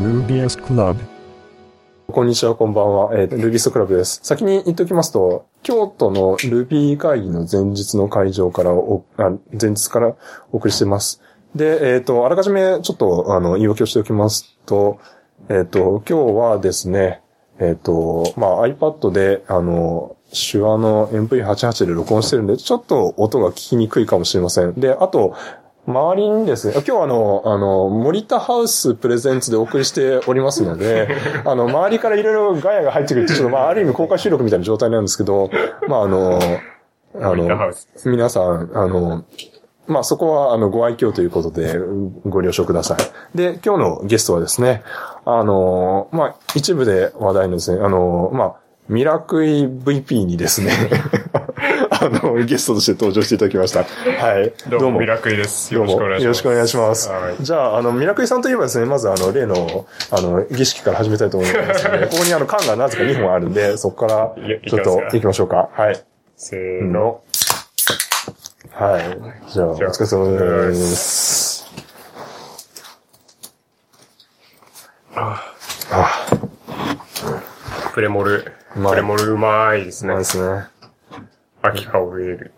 Rubius Club. こんにちは、こんばんは。えー、ルビスクラブです。先に言っておきますと、京都のルビー会議の前日の会場からお、あ前日からお送りしてます。で、えっ、と、あらかじめちょっと、あの、言い訳をしておきますと、えっ、と、今日はですね、えっ、と、まあ、iPad で、あの、手話の MP88 で録音してるんで、ちょっと音が聞きにくいかもしれません。で、あと、周りにですね、今日はあの、あの、森田ハウスプレゼンツでお送りしておりますので、あの、周りからいろいろガヤが入ってくるちょっとまあ、ある意味公開収録みたいな状態なんですけど、まあ、あの、あの皆さん、あの、まあ、そこは、あの、ご愛嬌ということで、ご了承ください。で、今日のゲストはですね、あの、まあ、一部で話題のですね、あの、まあ、ミラクイ VP にですね、あの、ゲストとして登場していただきました。はい。どうも、ミラクイです。どうもよろしくお願いします。よろしくお願いします。はいじゃあ、あの、ミラクリさんといえばですね、まずあの、例の、あの、儀式から始めたいと思いますので、ここにあの、缶がなぜか2本あるんで、そこからちょっと行きましょうか。はい。せーの。はい。じゃあ、お疲れ様です。あ、プレモル。プレモルうまいですねうまいで。すね。秋葉を植える。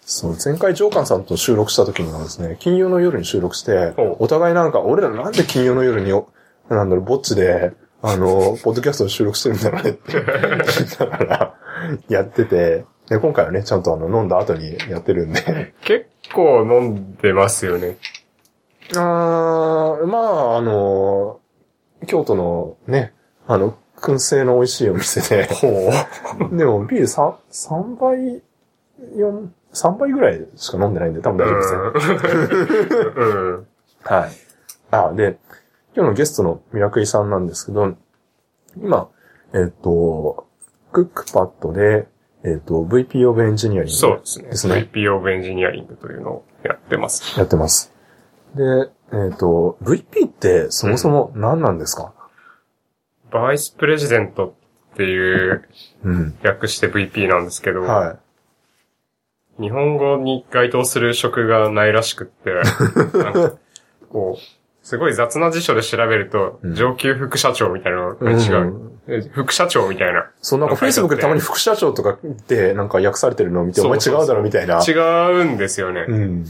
そう、前回ジョーカンさんと収録した時にはですね、金曜の夜に収録してお互いなんか、俺らなんで金曜の夜に、なんだろう、ぼっちで、あの、ポッドキャストを収録してるんだろうねって、だから、やってて、で今回はね、ちゃんとあの、飲んだ後にやってるんで。結構飲んでますよね。あー、まあ、あの、京都のね、あの、燻製の美味しいお店で、ほう。でもビール3、3倍、4、3倍ぐらいしか飲んでないんで、多分大丈夫ですよ。うん。はい。あ、で、今日のゲストのミラクリさんなんですけど、今、えっ、と、クックパッドで、えっ、と、VP of Engineering そうですね。ですね VP of Engineering というのをやってます。やってます。で、えっ、と、VP ってそもそも何なんですか？バイスプレジデントっていううん。略して VP なんですけど、は日本語に該当する職がないらしくって、なんかこう、すごい雑な辞書で調べると、うん上級副社長みたいなのい。が違う。んえ副社長みたいな。そう、なんか Facebook でたまに副社長とかってなんか訳されてるのを見て、お前違うだろみたいな。違うんですよね。うん。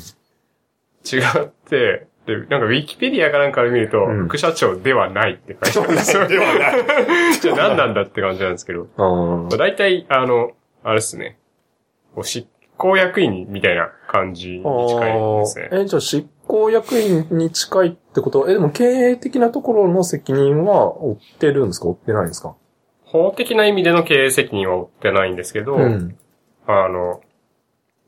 違って、で、なんかウィキペディアかなんかで見ると、うん副社長ではないって書いてあるんですよ。ではない。じゃあ何なんだって感じなんですけど。あー大体、あの、あれですね。こう執行役員みたいな感じに近いですねあ。ーえ、じゃあ執行役員に近いってことは、え、でも経営的なところの責任は負ってるんですか？負ってないんですか？法的な意味での経営責任は負ってないんですけど、ん。あの、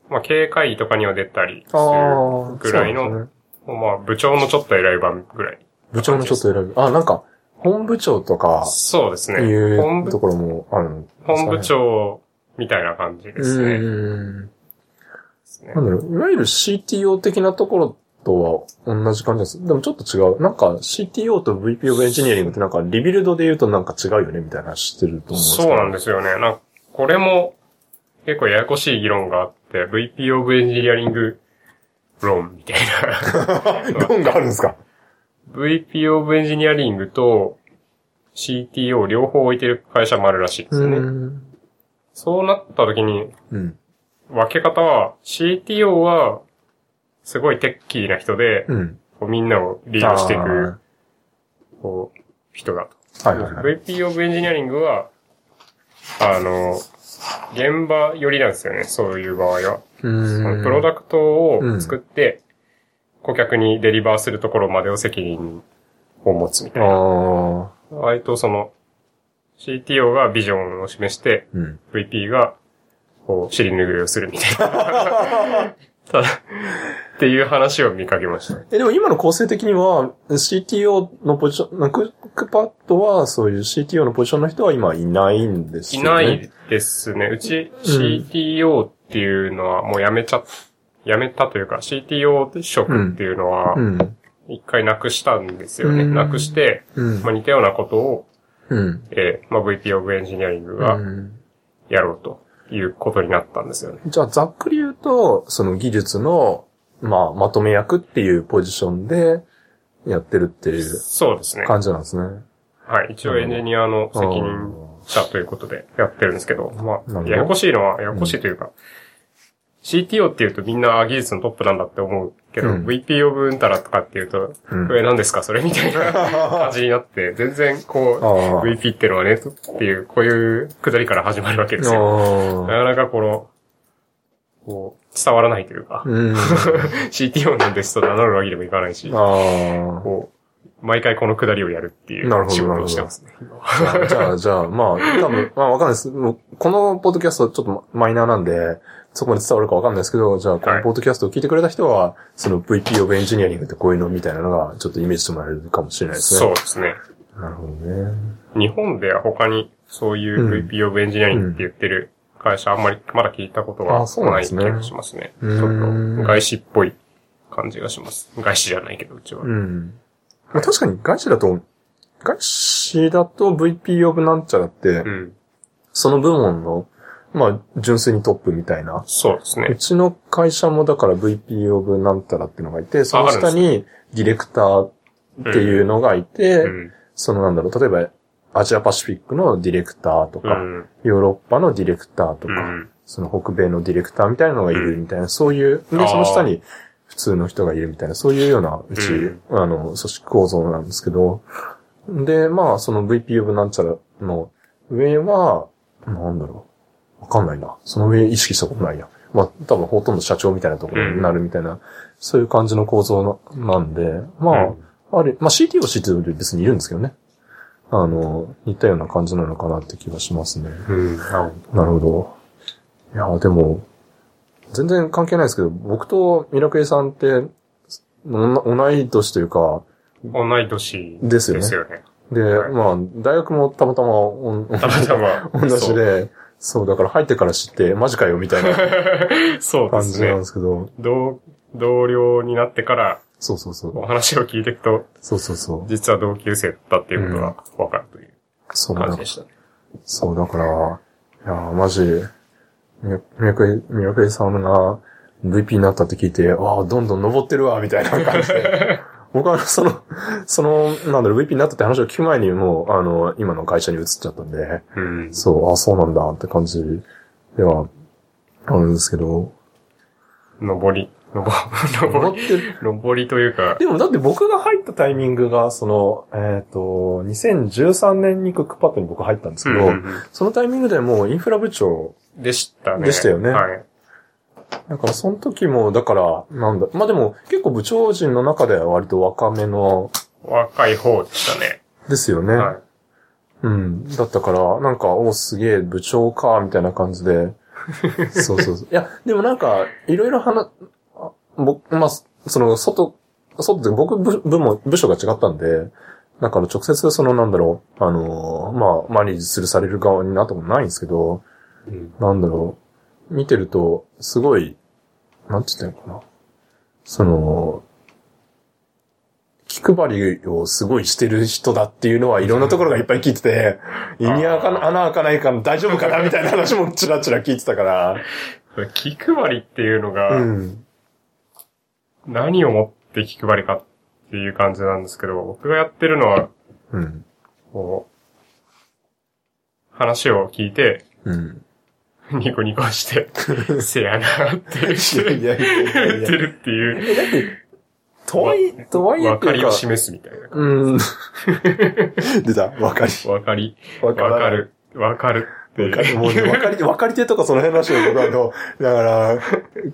まあ、経営会議とかには出たりすあるあ、ぐらいの、そうなんですねまあ、部長のちょっと偉い版ぐらい。部長のちょっと選ぶ。あ、なんか、本部長とか、そうですね。い本部うところもあるんですかね本部長みたいな感じですね。うん。なんだろう、いわゆる CTO 的なところとは同じ感じです。でもちょっと違う。なんか CTO と VP of Engineering ってなんかリビルドで言うとなんか違うよねみたいな話してると思うんですけど。そうなんですよね。なんかこれも結構ややこしい議論があって、VP of Engineering 論みたいな。論があるんですか？VP of Engineering と CTO 両方置いてる会社もあるらしいですね。ん。そうなった時に、うん。分け方は、CTO は、すごいテッキーな人で、うん。こうみんなをリードしていあく、こう、人だーはいはいと。はい。VP of Engineering は、あの、現場寄りなんですよね、そういう場合は。うんプロダクトを作って、顧客にデリバーするところまでを責任を持つみたいな。ああ。割とその、CTO がビジョンを示して、うん。VP が、こう、尻拭いをするみたいな。ただ、っていう話を見かけました。え、でも今の構成的には、CTO のポジション、クックパッドはそういう CTO のポジションの人はいまいないんですよね。いないですね。うち CTO っていうのはもうやめちゃ、やめたというか CTO 職っていうのはうん。一回なくしたんですよね。うんなくして、うんまあ、似たようなことを、うん。えーまあ、VP of Engineering がうんやろうということになったんですよね。じゃあ、ざっくり言うと、その技術の、まあ、まとめ役っていうポジションでやってるっていうそうですね。感じなんですね。はい。一応エンジニアの責任者ということでやってるんですけど、まあ、ややこしいのは、ややこしいというか、CTO って言うとみんな技術のトップなんだって思うけど、うん VP オブうんたらとかって言うと、うんえ、何ですか？それみたいな 感じになって、全然こあう、VP ってのはね、っていう、こういうくだりから始まるわけですよ。なあかなかこの、こう、伝わらないというか、うん。CTO なんですと名乗るわけにもいかないし。こう、毎回このくだりをやるっていう仕事をしてますね。じゃあ、じゃあ、まあ、多分、まあ、わかんないです。このポッドキャストちょっとマイナーなんで、そこまで伝わるかわかんないですけど、じゃあ、このポッドキャストを聞いてくれた人は、その VP of Engineering ってこういうのみたいなのが、ちょっとイメージしてもらえるかもしれないですね。そうですね。なるほどね。日本では他にそういううん VP of Engineering って言ってる会社あんまりまだ聞いたことがあそうない気ですねがしますね。ちうょんっと外資っぽい感じがします。外資じゃないけど、うちは。うん。まあ、確かに外資だと、外資だと VP of なんちゃらって、うん。その部門の、まあ、純粋にトップみたいな。うそうですね。ちの会社もだから VP of なんたらっていうのがいて、その下にディレクターっていうのがいて、うん。そのなんだろう、例えばアジアパシフィックのディレクターとか、うん。ヨーロッパのディレクターとか、うん。その北米のディレクターみたいなのがいるみたいな、そういう、で、その下に普通の人がいるみたいな、そういうような、うち、うんあの、組織構造なんですけど、で、まあ、その VP of なんちゃらの上は、なんだろう、わかんないな。その上意識したことないや。まあ、多分ほとんど社長みたいなところになるみたいな、そういう感じの構造ななんで、まあ、うんあれ、まあ CTO、CTO で別にいるんですけどね。あの、似たような感じなのかなって気がしますね。うん。あなるほど。いや、でも、全然関係ないですけど、僕とミラクエさんって、お同い年というか、同い年ですよねですよね。で、はいまあ、大学もたまたまたまたま。同じで、そう、だから入ってから知って、マジかよ、みたいな そう。感すじなんねで。すけど、同、同僚になってからそうそうそう。お話を聞いていくと、そうそうそう。実は同級生だったっていうことがわかるというそうだ感じでしたね。そう、だから、いやー、マジ、ミラミラクエ、ミラクエさんが VP になったって聞いて、ああ、どんどん登ってるわ、みたいな感じで。僕はその、その、なんだろう、VP になったって話を聞く前にもう、あの、今の会社に移っちゃったんで、うん。そう、あそうなんだって感じでは、あるんですけど、登り、登、り、ってる。登りというか、でもだって僕が入ったタイミングが、その、えっ、と、2013年にクックパッドに僕入ったんですけど、うんそのタイミングでもうインフラ部長でしたね。でしたよねはい。だからその時も、だから、なんだ、まあでも結構部長陣の中では割と若めの、若い方でしたね。ですよね。はい。うん。だったから、なんか、おすげえ部長か、みたいな感じで。そうそうそう。いや、でもなんか、いろいろ話、あ僕、まあ、その、外、外で僕部、部も、部署が違ったんで、だから直接そのなんだろう、あのーまあ、マネージするされる側になったことないんですけど、うんなんだろう、見てると、すごい、なんて言ったのかな。その、気配りをすごいしてる人だっていうのはいろんなところがいっぱい聞いてて、胃に穴穴開かないか大丈夫かなみたいな話もチラチラ聞いてたから、気配りっていうのうが、ん。何をもって気配りかっていう感じなんですけど、僕がやってるのは、うん。こう、話を聞いて、うん。ニコニコして、せやなって言って、言ってるっていう、え、だって、とはいえ、とはいえわかりを示すみたいな。うん。出たわかり。わかり、わわかる、わかるわかり、いう。もうね、わかり、わかり手とかその辺の話を僕はあの、だから、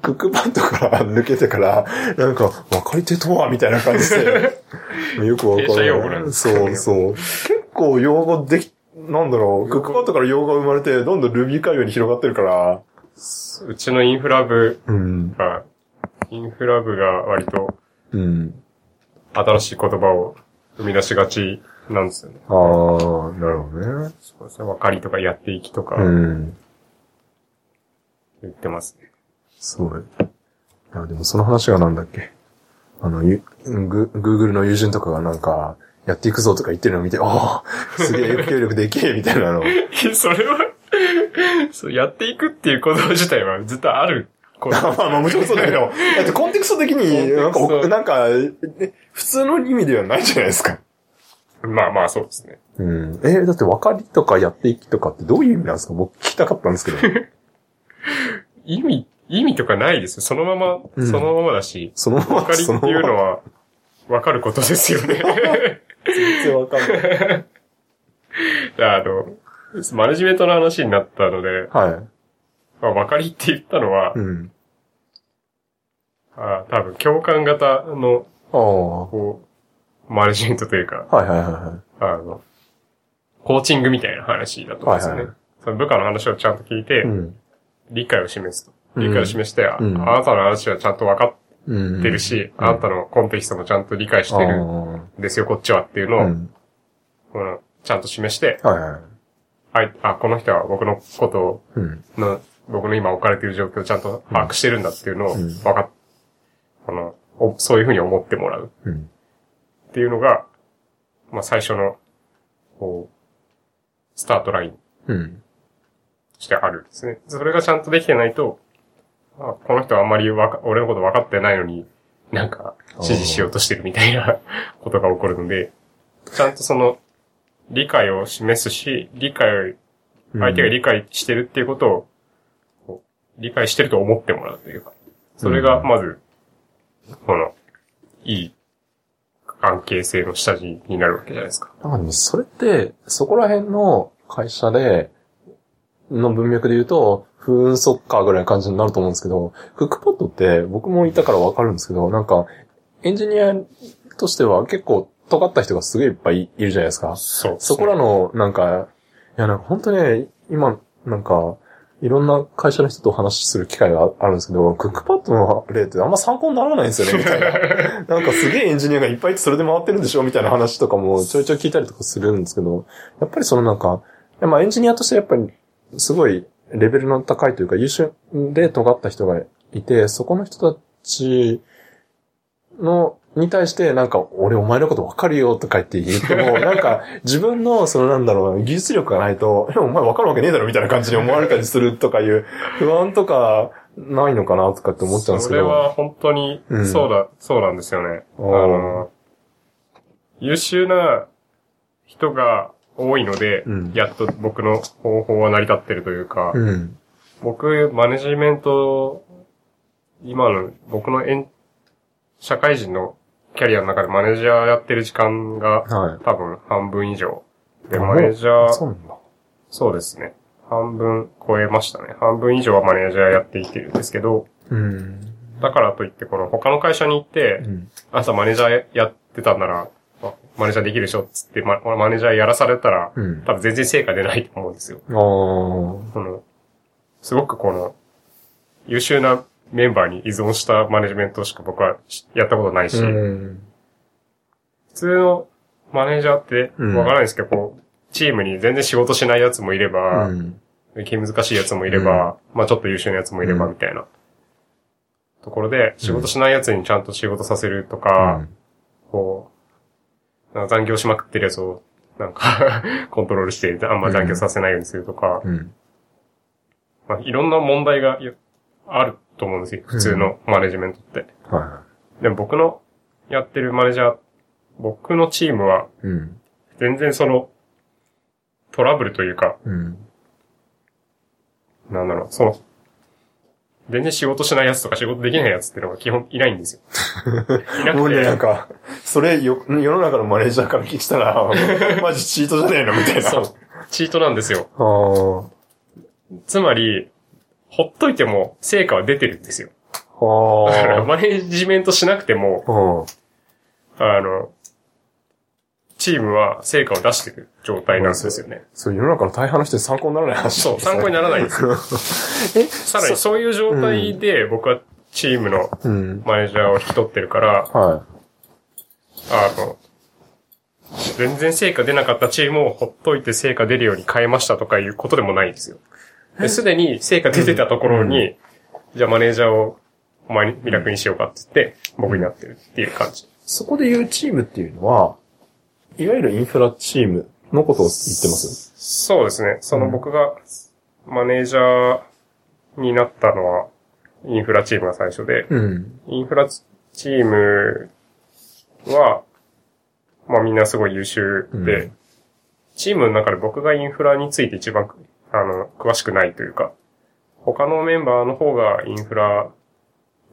クックパッドから抜けてから、なんか、わかり手とはみたいな感じで、よくわかる。そうそう。結構用語でき、なんだろう、クックパッドから用語が生まれて、どんどん Ruby 界隈に広がってるから、うちのインフラ部うん、が、インフラ部が割とうん。新しい言葉を生み出しがちなんですよね。ああ、なるほどね。そうですね。わかりとかやっていきとかうん。言ってますね。すごい。いや、でもその話がなんだっけ。あの、ゆグ、Google の友人とかがなんか、やっていくぞとか言ってるのを見て、ああ、すげえ影響力でけえみたいなの。それはそう、やっていくっていうこと自体はずっとある まあまあもちろんそうだけど、だってコンテクスト的に、なんかなんか、え普通の意味ではないじゃないですか。まあまあそうですね。うん。えーだって分かりとかやっていきとかってどういう意味なんですか？僕聞きたかったんですけど。意味、意味とかないですよ。そのまま、うんそのままだし、そのままわかりっていうのは、わかることですよね。全然わかんない。あの、マネジメントの話になったので、はい。まあ、わかりって言ったのは、うん。あ多分共感型の。こう、マネジメントというか、はいはいはいはい。あの、コーチングみたいな話だと思うんですよね。はいはいその部下の話をちゃんと聞いて、うん。理解を示すと。うん理解を示して、あうんあなたの話はちゃんと分かうん。ってるし、うんあなたのコンテキストもちゃんと理解してるんですよ、こっちはっていうのを、うん。このちゃんと示して、はいはい。はい、あ、この人は僕のこと。の、僕の今置かれている状況をちゃんと把握してるんだっていうのをうん分かっ、この、おそういうふうに思ってもらううん。っていうのが、まあ最初の、こう、スタートラインうん。としてあるんですね。それがちゃんとできてないと、あこの人はあんまりわか俺のこと分かってないのに、なんか指示しようとしてるみたいな ことが起こるので、ちゃんとその、理解を示すし、理解を相手が理解してるっていうことを、こう理解してると思ってもらうというか、それがまず、この、いい関係性の下地になるわけじゃないですか。なんかでもそれって、そこら辺の会社で、の文脈で言うと、フーンソッカーぐらいの感じになると思うんですけど、クックパッドって僕もいたからわかるんですけど、なんか、エンジニアとしては結構尖った人がすげえいっぱいいるじゃないですか。そうね、そこらの、なんか、いや、なんか本当ね、今、なんか、いろんな会社の人とお話しする機会があるんですけど、クックパッドの例ってあんま参考にならないんですよね、みたいな。なんかすげえエンジニアがいっぱいいてそれで回ってるんでしょみたいな話とかもちょいちょい聞いたりとかするんですけど、やっぱりそのなんか、まあエンジニアとしてやっぱりすごいレベルの高いというか優秀で尖った人がいて、そこの人たちの、に対してなんか、俺お前のことわかるよとか言って言っても、なんか自分のそのなんだろう、技術力がないと、え、お前わかるわけねえだろみたいな感じに思われたりするとかいう不安とかないのかなとかって思っちゃうんですけど。それは本当にうん、そうだ、そうなんですよね。あの、優秀な人が多いので、うんやっと僕の方法は成り立ってるというか、うん。僕、マネジメント、今の、僕の社会人のキャリアの中でマネージャーやってる時間がはい。多分半分以上。で、あマネージャー、そうなんだ。そうですね。半分超えましたね。半分以上はマネージャーやっていってるんですけど、うん。だからといって、この他の会社に行って、うん。朝マネージャーやってたんなら、あマネージャーできるでしょっつって、ま、マネージャーやらされたら、うん。多分全然成果出ないと思うんですよ。ああ。この、すごくこの、優秀なメンバーに依存したマネジメントしか僕はしやったことないし、うん。普通のマネージャーってうんわからないですけど、こう、チームに全然仕事しないやつもいれば、うん。気難しいやつもいれば、まあちょっと優秀なやつもいればうんみたいな。ところで、仕事しないやつにちゃんと仕事させるとか、こう、残業しまくってるやつを、なんか、コントロールして、あんま残業させないようにするとか、うん。まあ、いろんな問題がいあると思うんですよ。普通のマネジメントって。はでも僕のやってるマネージャー、僕のチームはいうん。全然そのトラブルというか、うん。なんだろう、その、全然仕事しないやつとか仕事できないやつっていうのが基本いないんですよ。いなもうね、なんか、それよ、世の中のマネージャーから聞いたら、マジチートじゃねえのみたいな。そう、チートなんですよ。あつまり、ほっといても成果は出てるんですよ。あ。だからあマネージメントしなくても、あ。あの、チームは成果を出してる状態なんですよね。そう、世の中の大半の人に参考にならない話そう、参考にならないんですよ。え、さらにそういう状態で僕はチームのうん。マネージャーを引き取ってるから、はあの、全然成果出なかったチームをほっといて成果出るように変えましたとかいうことでもないんですよ。ですでに成果出てたところに、じゃあマネージャーをお前に楽にしようかって言って、僕になってるっていう感じ。い。そこで言うチームっていうのは、いわゆるインフラチームのことを言ってます？そうですね。その僕がマネージャーになったのは、インフラチームが最初で、うん。インフラチームは、まあみんなすごい優秀で、うんチームの中で僕がインフラについて一番、あの、詳しくないというか、他のメンバーの方がインフラ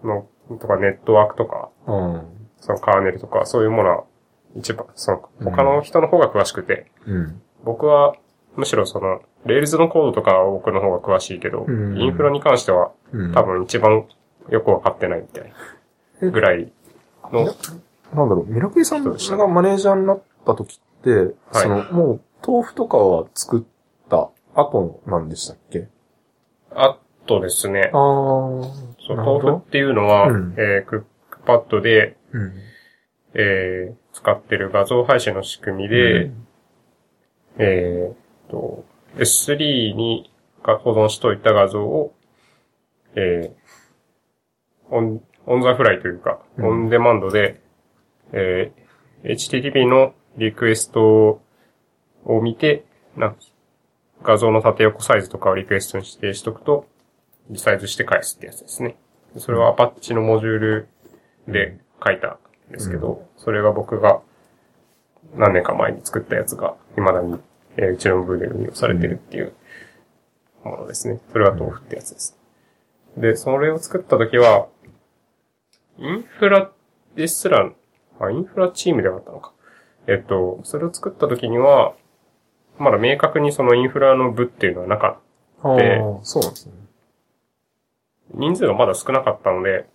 の、とかネットワークとか、うん。そのカーネルとか、そういうものは、一番、その、他の人の方が詳しくて、うん。僕は、むしろその、 Railsのコードとかは僕の方が詳しいけど、うん。インフラに関してはうん。多分一番よくわかってないみたい。なぐらいの、なんだろう、 mirakuiさんがマネージャーになった時って、その、もう、Tofuとかは作った後なんでしたっけ？あとですね、あー。そう Tofuっていうのは、うん。えークックパッドで、うん。えー使ってる画像配信の仕組みで、えーと、S3 に保存しといた画像を、えーオン、オンザフライというか、うん。オンデマンドで、えー HTTP のリクエストを見て、な画像の縦横サイズとかをリクエストに指定しとくと、リサイズして返すってやつですね。それはアパッチのモジュールで書いたんですけど、それが僕が何年か前に作ったやつが、未だに、えーうちの部で運用されてるっていうものですね。それは豆腐ってやつです。で、それを作った時は、インフラですら、あ、インフラチームではあったのか。えっと、それを作った時には、まだ明確にそのインフラの部っていうのはなかった。そうですね。人数がまだ少なかったので、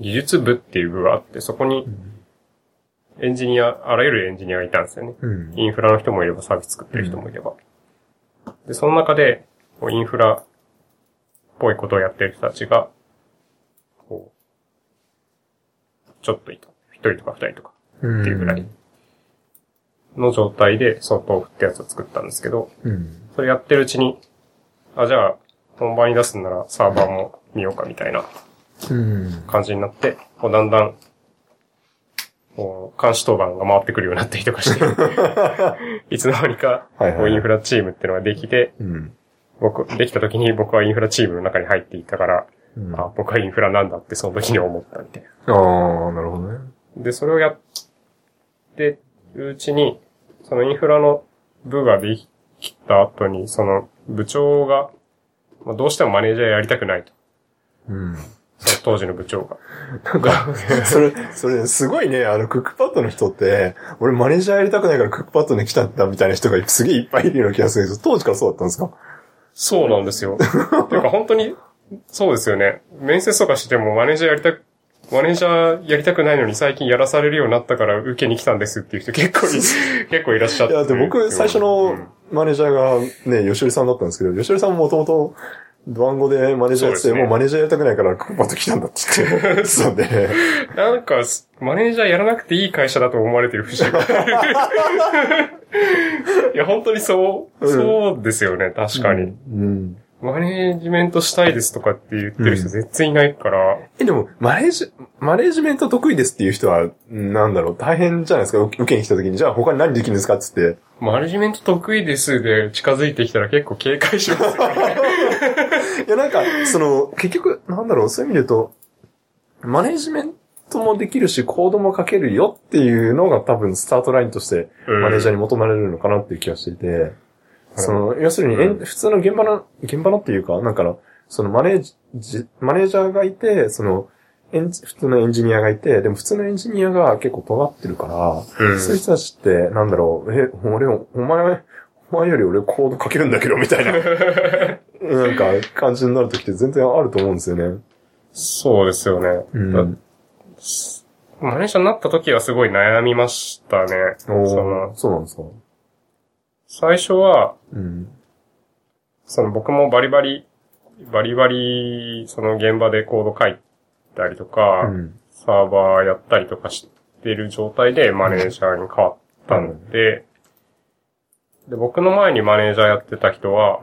技術部っていう部があって、そこにエンジニア、あらゆるエンジニアがいたんですよね。うん。インフラの人もいればサービス作ってる人もいれば。で、その中で、インフラっぽいことをやってる人たちが、こう、ちょっといた。一人とか二人とかうん。っていうぐらいの状態で、その豆腐ってやつを作ったんですけど、うん。それやってるうちに、あ、じゃあ、本番に出すんならサーバーも見ようかみたいなうん。感じになって、こうだんだん、こう、監視当番が回ってくるようになったりとかして、いつの間にか、こうインフラチームっていうのができて、うん。僕、できた時に僕はインフラチームの中に入っていたから、うんあ、僕はインフラなんだってその時に思ったみたいな。ああ、なるほどね。で、それをやってるうちに、そのインフラの部ができた後に、その部長が、まあ、どうしてもマネージャーやりたくないと。うん。当時の部長が。なんか、それ、それ、すごいね、あの、クックパッドの人って、俺マネージャーやりたくないからクックパッドに来たんだみたいな人がすげえいっぱいいるような気がするけど、当時からそうだったんですか？そうなんですよ。ていうか本当に、そうですよね。面接とかしてもマネージャーやりたく、マネージャーやりたくないのに最近やらされるようになったから受けに来たんですっていう人結構い、結構いらっしゃって。いや、で僕、最初うのんマネージャーがね、吉織さんだったんですけど、吉織さんももともと、ドワンゴでマネージャーやってて、もうマネージャーやりたくないからクックパッド来たんだって言って、言ってたんで、なんか、マネージャーやらなくていい会社だと思われてる節がある。いや、本当にそう、うんそうですよね、確かに。うん。マネージメントしたいですとかって言ってる人うん絶対いないから、え、でも、マネージ、マネージメント得意ですっていう人は、なんだろう、大変じゃないですか、受けに来た時に、じゃあ他に何できるんですか？っつって。マネージメント得意ですで近づいてきたら結構警戒しますよね。いや、なんか、その、結局、なんだろう、そういう意味で言うと、マネージメントもできるし、コードも書けるよっていうのが多分スタートラインとして、マネージャーに求められるのかなっていう気がしていて、その、要するに、えん普通の現場の、現場のっていうか、なんか、そのマネージ、マネージャーがいて、その、エンジ普通のエンジニアがいて、でも普通のエンジニアが結構尖ってるから、うんそういう人たちって、なんだろう、え、俺、お前、お前より俺コード書けるんだけど、みたいな、なんか、感じになるときって全然あると思うんですよね。そうですよね。うん。マネージャーになった時はすごい悩みましたね。おそそうなんですか？最初は、うん。その僕もバリバリ、バリバリ、その現場でコード書いたりとか、うん。サーバーやったりとかしてる状態でマネージャーに変わったんで、で、僕の前にマネージャーやってた人は、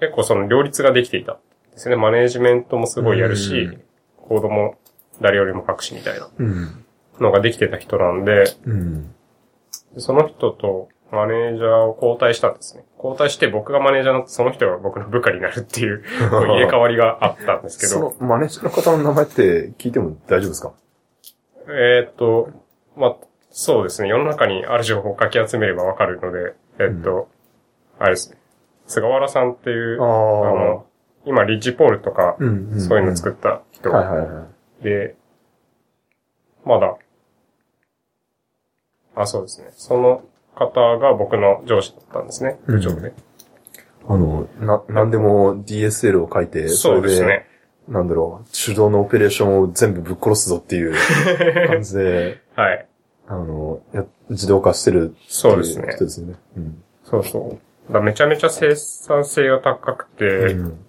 結構その両立ができていたんですね。マネージメントもすごいやるし、うんコードも誰よりも書くしみたいなうん。のができてた人なんで、うん。その人とマネージャーを交代したんですね。交代して僕がマネージャーになってその人が僕の部下になるっていう入れ替わりがあったんですけそど、のマネージャーの方の名前って聞いても大丈夫ですか？えーっと、まあ、そうですね。世の中にある情報をかき集めればわかるので、えっと、あれですね。菅原さんっていう、ああの、今、リッジポールとか、うんうんそういうの作った人はいはいはい。で、まだ、あ、そうですね。その方が僕の上司だったんですね。部長で。あの、な、なんでも DSL を書いて、そうですれね。なんだろう、手動のオペレーションを全部ぶっ殺すぞっていう 感じで、はい。あの、や自動化してるっていそうですね人ですよね。うん。そうそう。だめちゃめちゃ生産性が高くて、うん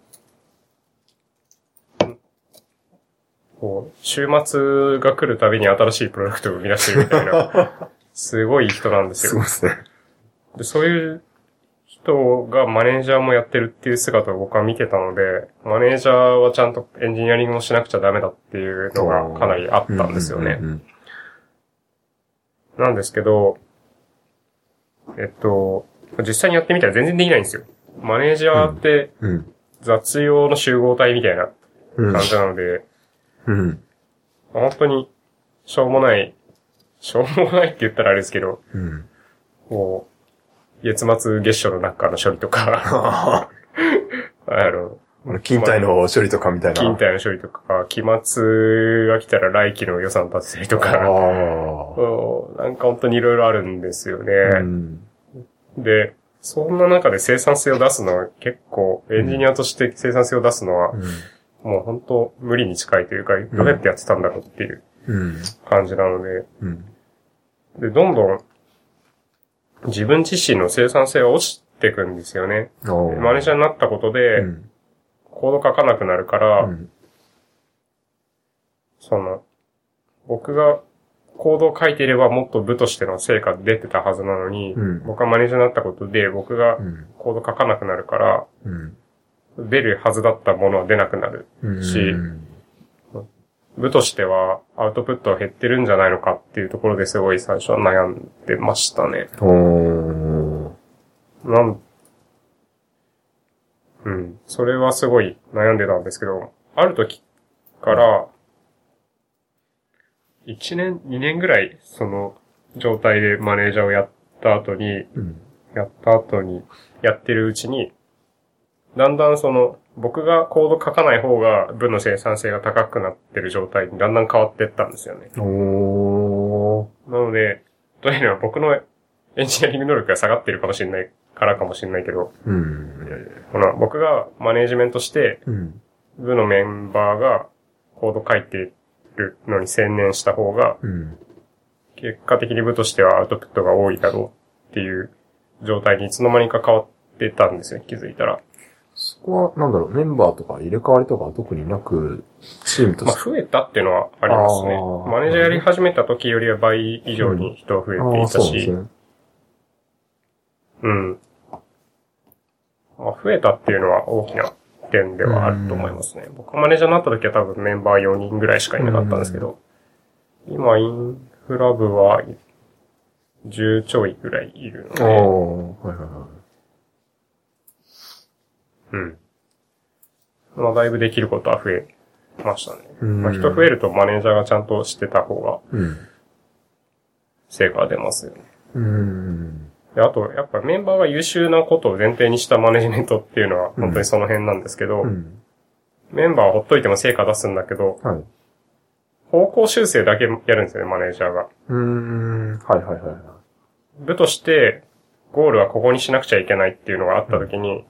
こう、週末が来るたびに新しいプロダクトを生み出してるみたいな、すごい人なんですよすごい。ですね。で、そういう人がマネージャーもやってるっていう姿を僕は見てたので、マネージャーはちゃんとエンジニアリングもしなくちゃダメだっていうのがかなりあったんですよねう。んなんですけど、えっと、実際にやってみたら全然できないんですよ。マネージャーって。雑用の集合体みたいなうん。感じなので、うん。本当にしょうもない、しょうもないって言ったらあれですけど、うん。こう、月末月初の中の処理とか、あの、勤怠の処理とかみたいな。勤怠の処理とか、期末が来たら来期の予算立てたりとあか、なんか本当にいろいろあるんですよね。うん。で、そんな中で生産性を出すのは結構、エンジニアとして生産性を出すのは、もう本当無理に近いというか、どうやってやってたんだろうっていううん。感じなので、うん。で、どんどん自分自身の生産性が落ちていくんですよね。マネージャーになったことで、うん。コード書かなくなるから、うん。その、僕がコードを書いていればもっと部としての成果出てたはずなのに、うん僕がマネージャーになったことで僕がうん。コード書かなくなるから、うん。出るはずだったものは出なくなる。うん。し部としてはアウトプットは減ってるんじゃないのかっていうところですごい最初は悩んでましたね。なん、うん。それはすごい悩んでたんですけど、ある時から、1年、2年ぐらい、その状態でマネージャーをやった後に、うん。やった後に、やってるうちに、だんだんその、僕がコード書かない方が部の生産性が高くなってる状態にだんだん変わっていったんですよね。おー。なので、というのは僕のエンジニアリング能力が下がってるかもしれないからかもしれないけど、うん。この僕がマネージメントして、うん。部のメンバーがコード書いてるのに専念した方が、うん。結果的に部としてはアウトプットが多いだろうっていう状態にいつの間にか変わってたんですよ、気づいたら。そこは、なんだろう、メンバーとか入れ替わりとかは特になく、チームとまあ。増えたっていうのはありますね。マネージャーやり始めた時よりは倍以上に人は増えていたし、そうなんですね。うん。まあ、増えたっていうのは大きな点ではあると思いますね。僕がマネージャーになった時は多分メンバー4人ぐらいしかいなかったんですけど、今インフラ部は10ちょいぐらいいるので、はいはいはうん。まあ、だいぶできることは増えましたね。うんまあ、人増えるとマネージャーがちゃんとしてた方が。成果が出ますよね。うん。で、あと、やっぱメンバーが優秀なことを前提にしたマネジメントっていうのは本当にその辺なんですけど、うん。メンバーはほっといても成果出すんだけど、はい。方向修正だけやるんですよね、マネージャーが。うーん。はいはいはいはい。部として、ゴールはここにしなくちゃいけないっていうのがあった時に、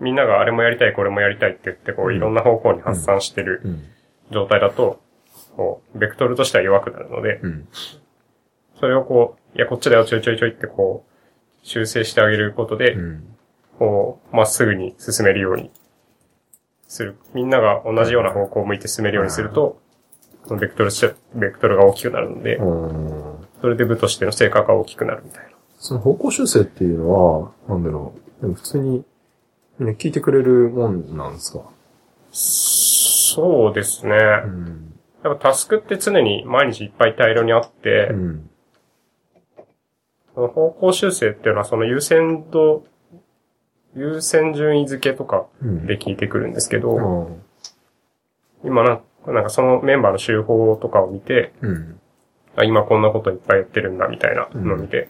みんながあれもやりたい、これもやりたいって言って、こう、うんいろんな方向に発散してるうん。状態だと、こう、ベクトルとしては弱くなるので、うん。それをこう、いや、こっちだよ、ちょいちょいちょいってこう、修正してあげることで、うん。こう、まっすぐに進めるようにする。みんなが同じような方向を向いて進めるようにすると、そのベクトルして、ベクトルが大きくなるので、うん。それで部としての成果が大きくなるみたいな。その方向修正っていうのは、なんだろう。でも普通に、みんな聞いてくれるもんなんですか？そうですね。うん。やっぱタスクって常に毎日いっぱい大量にあって、うん。その方向修正っていうのはその優先度、優先順位付けとかうん。で聞いてくるんですけど、うん。今な、なんかそのメンバーの集法とかを見て、うん。あ今こんなこといっぱいやってるんだみたいなのを見て、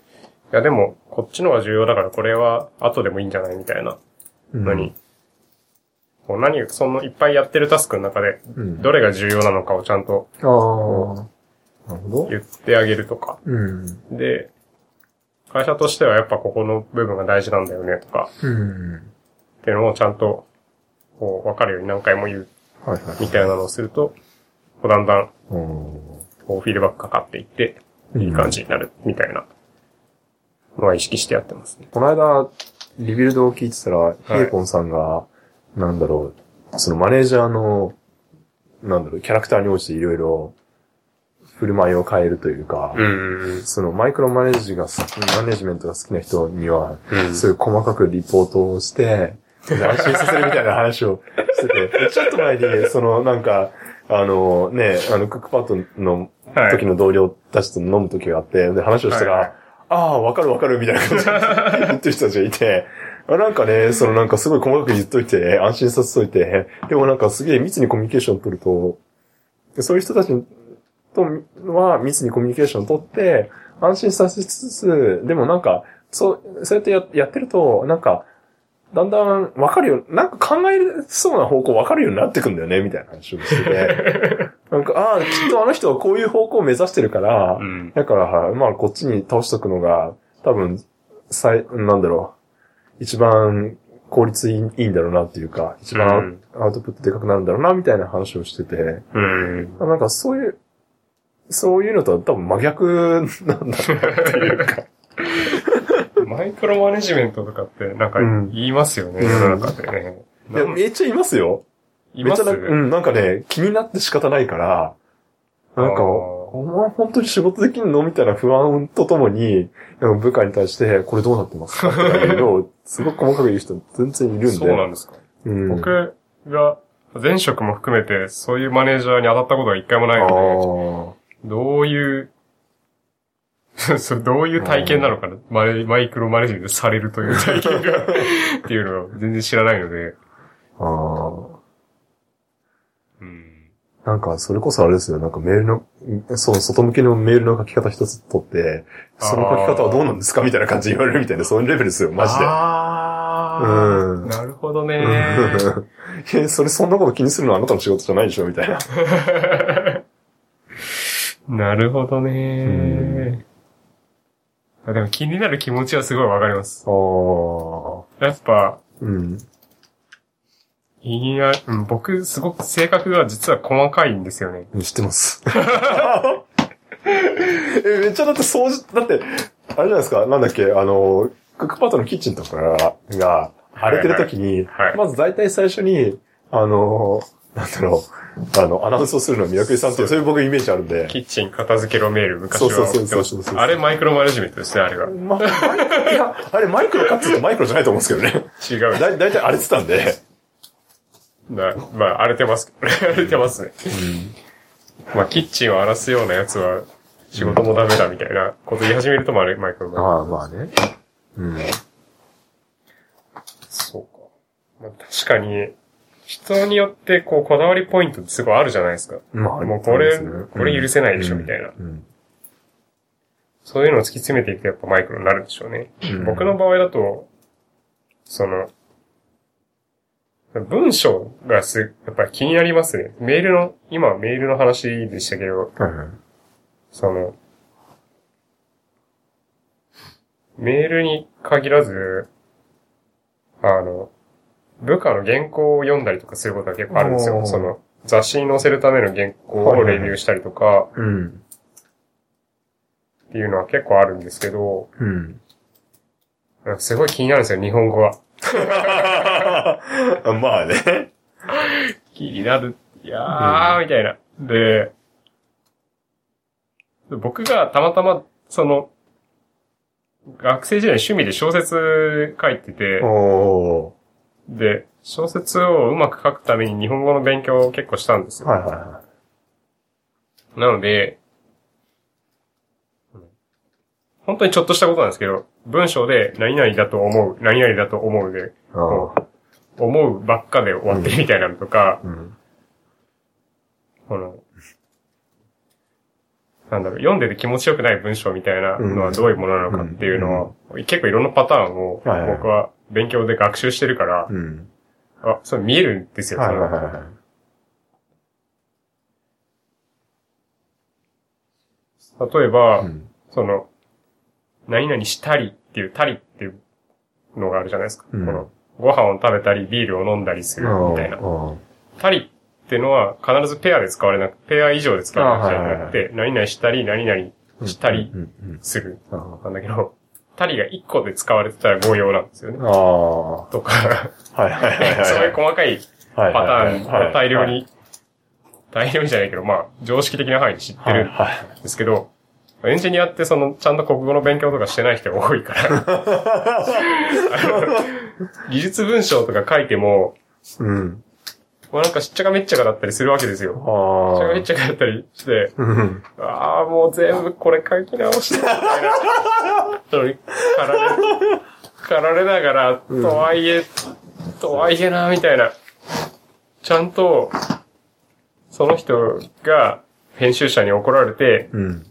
いやでもこっちのが重要だからこれは後でもいいんじゃないみたいなうん。のに、こう何、そのいっぱいやってるタスクの中で、うん。どれが重要なのかをちゃんとああ。なるほど。言ってあげるとか。うん。で、会社としてはやっぱここの部分が大事なんだよねとか、うん。っていうのをちゃんと、こう、わかるように何回も言う。みたいなのをすると、こうだんだんこう、フィードバックかかっていって、いい感じになる、みたいなのは意識してやってますね。この間、リビルドを聞いてたら、い。ヘイポンさんが、なんだろう、そのマネージャーの、なんだろう、キャラクターに応じていろいろ、振る舞いを変えるというか、うん。そのマイクロマネージがマネージメントが好きな人には、うん。そういう細かくリポートをして、で安心させるみたいな話をしてて、で ちょっと前に、そのなんか、あのね、あの、クックパッドのはい。時の同僚たちと飲む時があって、で、話をしたら、はいはいああ、わかるわかるみたいな感じで言ってる人たちがいて、なんかね、そのなんかすごい細かく言っといて、安心させといて、でもなんかすげえ密にコミュニケーション取ると、そういう人たちとは密にコミュニケーション取って、安心させつつ、でもなんか、そう、そうやってややってると、なんか、だんだんわかるよ、なんか考えそうな方向わかるようになってくんだよね、みたいな話をしてて。なんか、ああ、きっとあの人はこういう方向を目指してるから、うん。だから、まあ、こっちに倒しとくのが、多分、最、なんだろう、一番効率いいいいんだろうなっていうか、一番アウトプットでかくなるんだろうな、みたいな話をしてて、うん。なんかそういう、そういうのとは多分真逆なんだろうなっていうか。マイクロマネジメントとかってなんかうん言いますよね、うん世の中でね。めっちゃいますよ。いめっちゃな、うん、なんかね、気になって仕方ないから、なんか、あーお前本当に仕事できんのみたいな不安とともに、なんか部下に対して、これどうなってますかとかいうのを、すごく細かく言う人全然いるんで。そうなんですか。うん。僕が前職も含めてそういうマネージャーに当たったことが一回もないので、どういう、それどういう体験なのかなマネマイクロマネジメントされるという体験が っていうのを全然知らないので、あーあ。なんか、それこそあれですよ。なんかメールの、そう、外向けのメールの書き方一つ取って、その書き方はどうなんですかみたいな感じで言われるみたいな、そういうレベルですよ、マジで。あうんー、なるほどねうん え、それそんなこと気にするのはあなたの仕事じゃないでしょみたいな。なるほどねあでも気になる気持ちはすごいわかります。ああ。やっぱ、うん。いや、うん僕、すごく性格が実は細かいんですよね。知ってます。え、めっちゃだって掃除、だって、あれじゃないですか、なんだっけ、あの、クックパッドのキッチンとかが荒れてる時に、はいはいまず大体最初に、あの、なんだろう、あの、アナウンスをするのはミラクリさんっていう、そういう僕イメージあるんで。キッチン片付けろメール昔はそうそうそうそう。あれマイクロマネジメントですね、あれが。ま、いや、あれマイクロかっつうとマイクロじゃないと思うんですけどね。違う。だ、だいたい荒れてたんで。なまあ、荒れてます。荒れてますね。まあ、キッチンを荒らすようなやつは、仕事もダメだみたいなこと言い始めると、まあ、マイクロマネジメント。ああ、まあね。うん。そうか。まあ、確かに、人によって、こう、こだわりポイントってすごいあるじゃないですか。まあ、もうこれそうですねこれ許せないでしょうんみたいなうんそういうのを突き詰めていくとやっぱマイクロになるんでしょうね。うん僕の場合だと、その、文章がす、やっぱり気になりますね。メールの、今はメールの話でしたけど、はいはいその、メールに限らず、あの、部下の原稿を読んだりとかすることは結構あるんですよ。その、雑誌に載せるための原稿をレビューしたりとかうん。っていうのは結構あるんですけど、うん。すごい気になるんですよ、日本語は。まあね。気になる。いやー、みたいな。で、僕がたまたま、その、学生時代に趣味で小説書いてて、おで、小説をうまく書くために日本語の勉強を結構したんですよ。ーはいはいはなので、本当にちょっとしたことなんですけど、文章で何々だと思う、何々だと思うで、ああ。思うばっかで終わってるみたいなのとか、うん。この、なんだろう、読んでて気持ちよくない文章みたいなのはどういうものなのかっていうのを、結構いろんなパターンを僕は勉強で学習してるから、うん。あ、それ見えるんですよ。そのはいはい。例えば、うんその、何々したりっていう、たりっていうのがあるじゃないですか。うんこの、ご飯を食べたり、ビールを飲んだりするみたいな。あたりっていうのは必ずペアで使われなく、ペア以上で使われなくちゃいけなくて、何々したり、何々あしたりする。なんだけど、たりが1個で使われてたら誤用なんですよね。とか、いはいはいはい。そういう細かいパパターンを大量に、大量にじゃないけど、まあ、常識的な範囲で知ってるんはい。ですけど、エンジニアってその、ちゃんと国語の勉強とかしてない人が多いから、技術文章とか書いても、うん。まあなんかしっちゃかめっちゃかだったりするわけですよ。ああ。しっちゃかめっちゃかだったりして、うん。ああ、もう全部これ書き直して、みたいな。それかられ、かられながら、とはいえ、とはいえな、みたいな。ちゃんと、その人が編集者に怒られて、うん。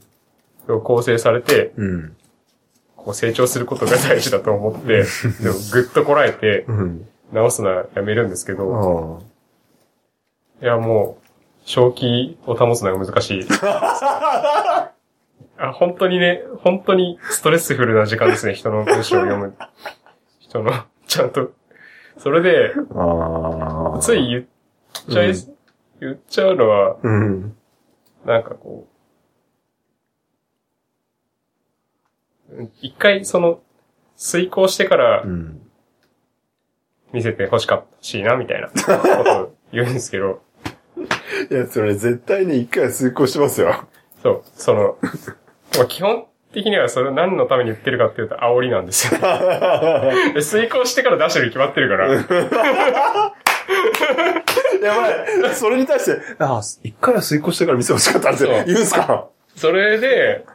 構成されて、うん。こう成長することが大事だと思って、でもぐっとこらえてうん。直すのはやめるんですけど、あいやもう、正気を保つのが難しい。あ本当にね、本当にストレスフルな時間ですね、人の文章を読む。人の、ちゃんと。それで。つい言っちゃい、うん言っちゃうのは、うん。なんかこ一回その、遂行してからうん。見せて欲しかったしいな、みたいなことを言うんですけど、いや、それ絶対に一回は遂行してますよ。そう、その、まあ基本的にはそれを何のために言ってるかっていうと煽りなんですよ。で遂行してから出してるに決まってるから、やばい。それに対して、ああ、一回は遂行してから見せ欲しかったんですよ。そう言うんすか？それで、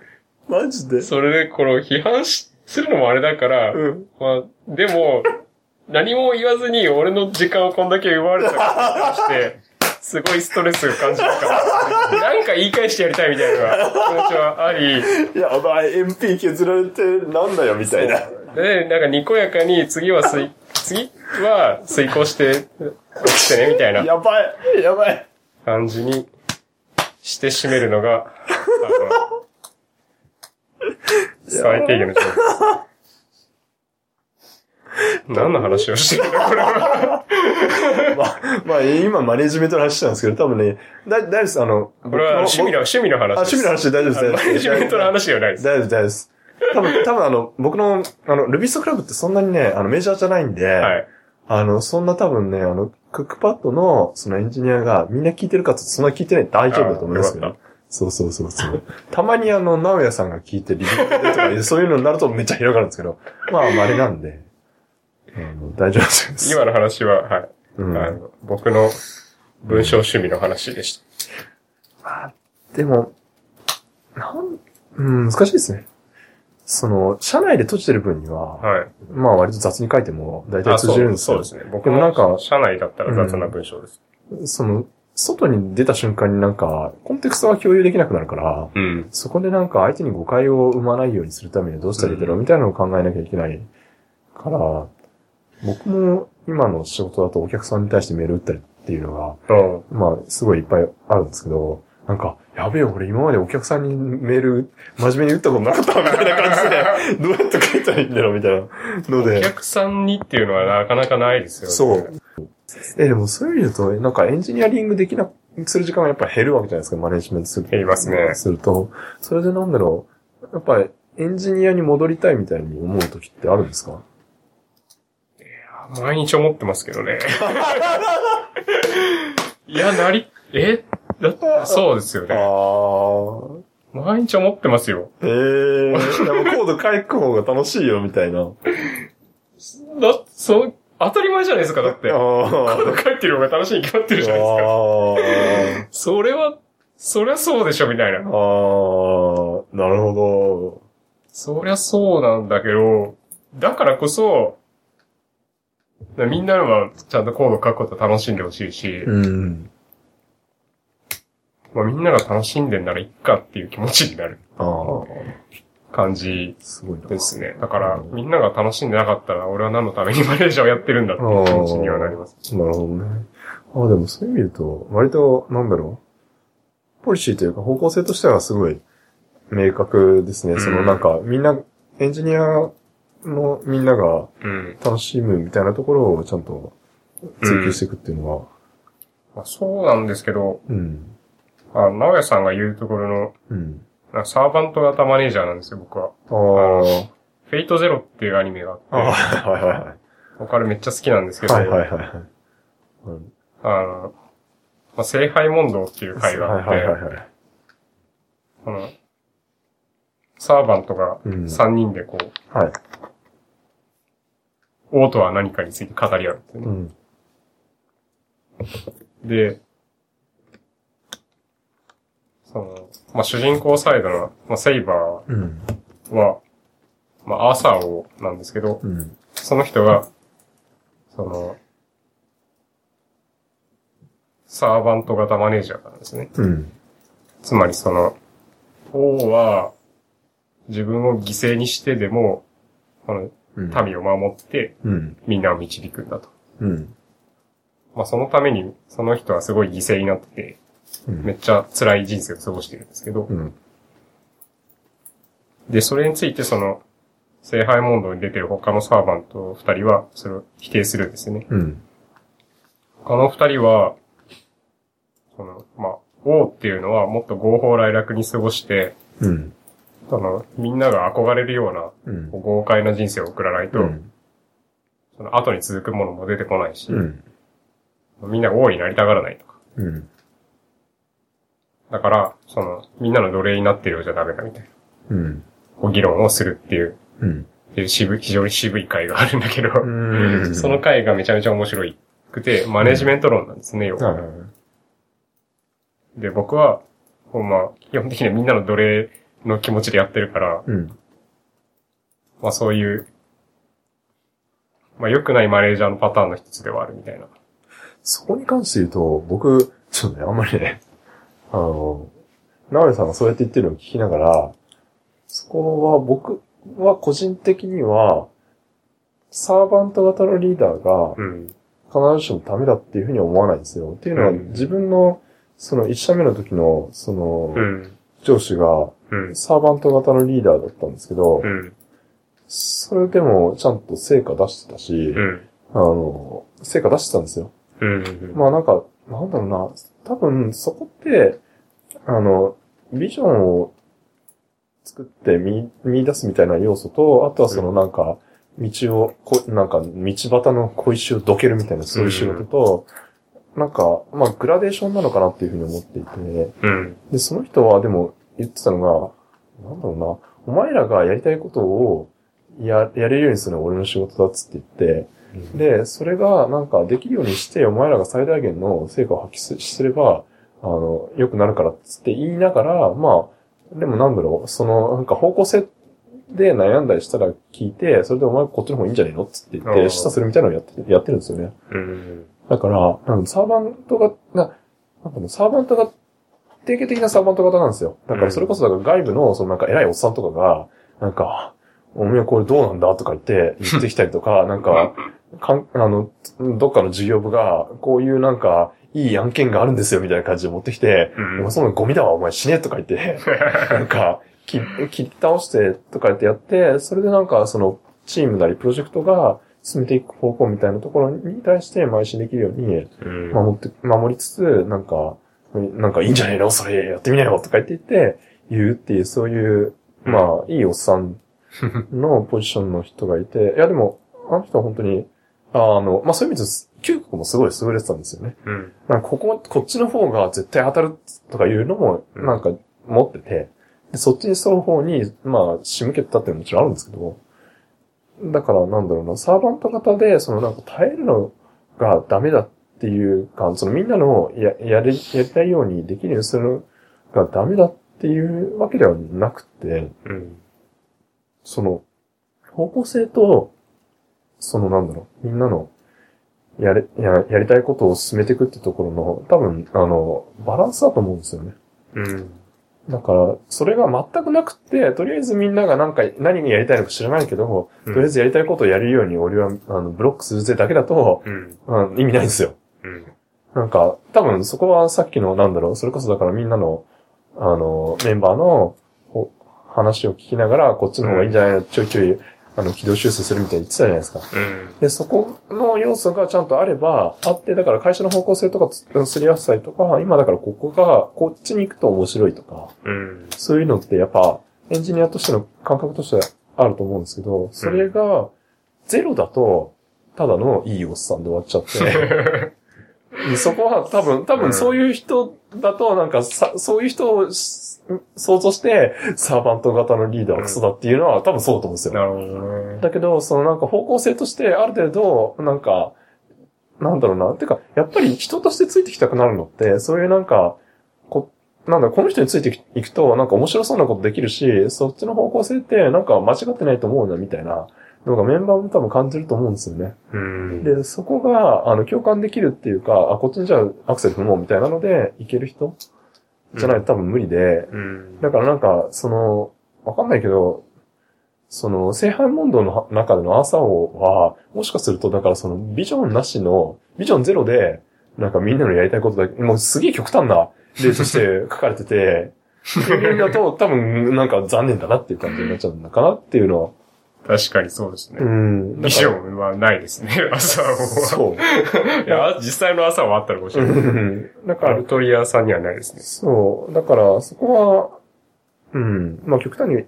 マジで？それでこの批判しするのもあれだから、うん。まあ、でも、何も言わずに俺の時間をこんだけ奪われたことにして、すごいストレスを感じるから、なんか言い返してやりたいみたいな気持ちはあり、やばい、MP 削られてなんだよ、みたいな。で、なんかにこやかに次はすい、次は遂行して、起きてね、みたいなやばい、やばい。感じにして締めるのが、最低限の状況 何の話をしてるんだ、これは。まあ、まあ、今マネジメントの話したんですけど、多分ね、だ、大丈夫です。あの、これは趣味の、趣味のあ、話です。趣味の話で大丈夫です。マネジメントの話ではないです。大丈夫です、大丈夫です。多分、多分あの、僕の、あの、ルビストクラブってそんなにね、あの、メジャーじゃないんで、はい。あの、そんな多分ね、あの、クックパッドの、そのエンジニアがみんな聞いてるかってそんな聞いてない大丈夫だと思いますけど。そうそうそうそう。たまにあの、直哉さんが聞いてリビングでとか、そういうのになるとめっちゃ広がるんですけど、まあ、稀なんで、あの大丈夫です。今の話は、はい。うんあの僕の文章趣味の話でした。でも、なん、うん、難しいですね。その、社内で閉じてる分には、はい。まあ割と雑に書いても大体あ通じるんですよ。そうそうですね。僕でもなんかも社内だったら雑な文章です。その、外に出た瞬間になんか、コンテクストが共有できなくなるから、うん。そこでなんか相手に誤解を生まないようにするためにはどうしたらいいだろうみたいなのを考えなきゃいけないから、僕も今の仕事だとお客さんに対してメール打ったりっていうのが、うん。まあすごいいっぱいあるんですけど、なんか、やべえ、俺今までお客さんにメール真面目に打ったことなかったみたいな感じで、どうやって書いたらいいんだろうみたいなのおで。客さんにっていうのはなかなかないですよね。そう。え、でもそういう意味だと、なんかエンジニアリングできな、する時間がやっぱ減るわけじゃないですか、マネジメントする。減りますねすると、それでなんだろう、やっぱりエンジニアに戻りたいみたいに思う時ってあるんですか？毎日思ってますけどね。いや、なり、え？だそうですよあね。あ。毎日思ってますよ。ええー。でもコード書く方が楽しいよ、みたいな。だ、そう、当たり前じゃないですか、だって。あコあ。ード書いてる方が楽しいに決まってるじゃないですか。あそれは、そりゃそうでしょ、みたいな。あ。ああ。なるほど。そりゃそうなんだけど、だからこそ、みんなはちゃんとコード書くこと楽しんでほしいし、うん。まあ、みんなが楽しんでんならいっかっていう気持ちになるああ、感じ。ですね。だから、みんなが楽しんでなかったら、俺は何のためにマネージャーをやってるんだっていう気持ちにはなります。なるほどね。ああ、でもそういう意味で言うと、割と、なんだろう。ポリシーというか方向性としてはすごい明確ですね。うんそのなんか、みんな、エンジニアのみんながうん。楽しむみたいなところをちゃんと追求していくっていうのは、まあ、そうなんですけど、うん。あ、直哉さんが言うところの、うん。サーバント型マネージャーなんですよ、僕は。あフェイトゼロっていうアニメがあ。って、はいはいはい。僕あれめっちゃ好きなんですけど、はいはいはいあの、まあ、聖杯問答っていう回があって、はいはいはいはい。あの、サーバントがうん3人でこう、はい。王とは何かについて語り合うんですよね。うん。で、その、まあ、主人公サイドの、まあ、セイバうん。ーは、まあ、アーサー王なんですけど、うん。その人が、その、サーバント型マネージャーなんですね。うん。つまりその、王は、自分を犠牲にしてでも、このうん。民を守って、うん。みんなを導くんだと。うん。まあそのために、その人はすごい犠牲になってて、うん。めっちゃ辛い人生を過ごしてるんですけど、うん。で、それについてその、聖杯問答に出てる他のサーバント二人は、それを否定するんですよね。うん。他の二人は、その、まあ、王っていうのはもっと合法来楽に過ごして、うん。その、みんなが憧れるようなうん。豪快な人生を送らないと、うん。その後に続くものも出てこないし、うん。みんなが王になりたがらないとか。うん。だから、その、みんなの奴隷になってるようじゃダメだみたいな、うん。こう議論をするっていう、うん。っていう渋い、非常に渋い回があるんだけど、うん。その回がめちゃめちゃ面白くて、マネジメント論なんですね、要は。で、僕は、こうまあ、基本的にはみんなの奴隷の気持ちでやってるから、うん。まあそういう、まあ良くないマネージャーのパターンの一つではあるみたいな。そこに関して言うと、僕、ちょっとね、あんまりね、あの、直江さんがそうやって言ってるのを聞きながら、そこは僕は個人的には、サーバント型のリーダーがうん。必ずしもダメだっていうふうには思わないんですよ。っていうのは、うん自分の、その一社目の時の、そのう、ん。上司が、うん。サーバント型のリーダーだったんですけど、うん。それでもちゃんと成果出してたし、うん。あの、成果出してたんですよ。うん。まあなんか、なんだろうな、多分そこって、あの、ビジョンを作って見、見出すみたいな要素と、あとはそのなんか、道を、こなんか、道端の小石をどけるみたいなそういう仕事と、なんか、まあグラデーションなのかなっていうふうに思っていて、うん。で、その人はでも言ってたのが、なんだろうな、お前らがやりたいことをや、やれるようにするのは俺の仕事だっつって言って、で、それがなんかできるようにして、お前らが最大限の成果を発揮すすれば、あの、良くなるからっつって言いながら、まあ、でもなんだろう、その、なんか方向性で悩んだりしたら聞いて、それでお前こっちの方がいいんじゃねえのっつって言って、示唆するみたいなのをやって、やってるんですよね。うん。だから、なんかサーバントが、な、なんかね、サーバントが、定型的なサーバント型なんですよ。だからそれこそ外部の、そのなんか偉いおっさんとかが、なんか、おめえこれどうなんだとか言って、言ってきたりとか、なんか、かん、あの、どっかの事業部が、こういうなんか、いい案件があるんですよみたいな感じで持ってきて、うんそのゴミだわ、お前死ねとか言って、なんか、切切り倒してとか言ってやって、それでなんかそのチームなりプロジェクトが進めていく方向みたいなところに対して邁進できるようにうん。守って、守りつつ、なんか、なんかいいんじゃねえのそれやってみなよとか言って言って、言うっていう、そういう、まあ、いいおっさんのポジションの人がいて、いやでも、あの人は本当に、あの、まあそういう意味で、嗅覚もすごい優れてたんですよね。うん。なんかここ、こっちの方が絶対当たるとかいうのも、うんなんか持ってて、でそっちに沿う方に、まあ、仕向けてたっていうのももちろんあるんですけど、だからなんだろうな、サーバント型で、そのなんか耐えるのがダメだっていうか、そのみんなのや、やり、やりたいようにできるようにするのがダメだっていうわけではなくて、うん。その、方向性と、そのなんだろう、みんなの、やれ、や、やりたいことを進めていくってところの、多分、あの、バランスだと思うんですよね。うん。だから、それが全くなくって、とりあえずみんながなんか何にやりたいのか知らないけど、うんとりあえずやりたいことをやるように俺は、あの、ブロックするぜだけだと、うん。うん、意味ないんですよ。うん。なんか、多分そこはさっきの、なんだろう、それこそだからみんなの、あの、メンバーのほ話を聞きながら、こっちの方がいいんじゃないの、ちょいちょい、あの、軌道修正するみたいに言ってたじゃないですか。うん。で、そこの要素がちゃんとあれば、あって、だから会社の方向性とかつすり合わせたりとか、今だからここが、こっちに行くと面白いとか、うん。そういうのってやっぱ、エンジニアとしての感覚としてはあると思うんですけど、それが、ゼロだと、ただのいいおっさんで終わっちゃって、で そこは多分、多分そういう人だと、なんかさ、そういう人をし想像して、サーバント型のリーダーはクソだっていうのは多分そうだと思うんですよ。なるほどね。だけど、そのなんか方向性としてある程度、なんか、なんだろうな。てか、やっぱり人としてついてきたくなるのって、そういうなんか、こ、なんだ、この人についていくと、なんか面白そうなことできるし、そっちの方向性ってなんか間違ってないと思うな、みたいなのがメンバーも多分感じると思うんですよね。うん。で、そこが、あの、共感できるっていうか、あ、こっちにじゃあアクセル踏もうみたいなので、いける人？じゃないと多分無理で、うん。だからなんか、その、わかんないけど、その、聖杯問答の中での朝王は、もしかすると、だからその、ビジョンなしの、ビジョンゼロで、なんかみんなのやりたいことだけ、もうすげえ極端な例として書かれてて、みんなと多分なんか残念だなっていう感じになっちゃうんだかなっていうのは。確かにそうですね。うん。ビジョンはないですね、朝は。そう。いや、実際の朝はあったのかもしれない。うんだからアル、トリアさんにはないですね。そう。だから、そこは、うん。まあ、極端に、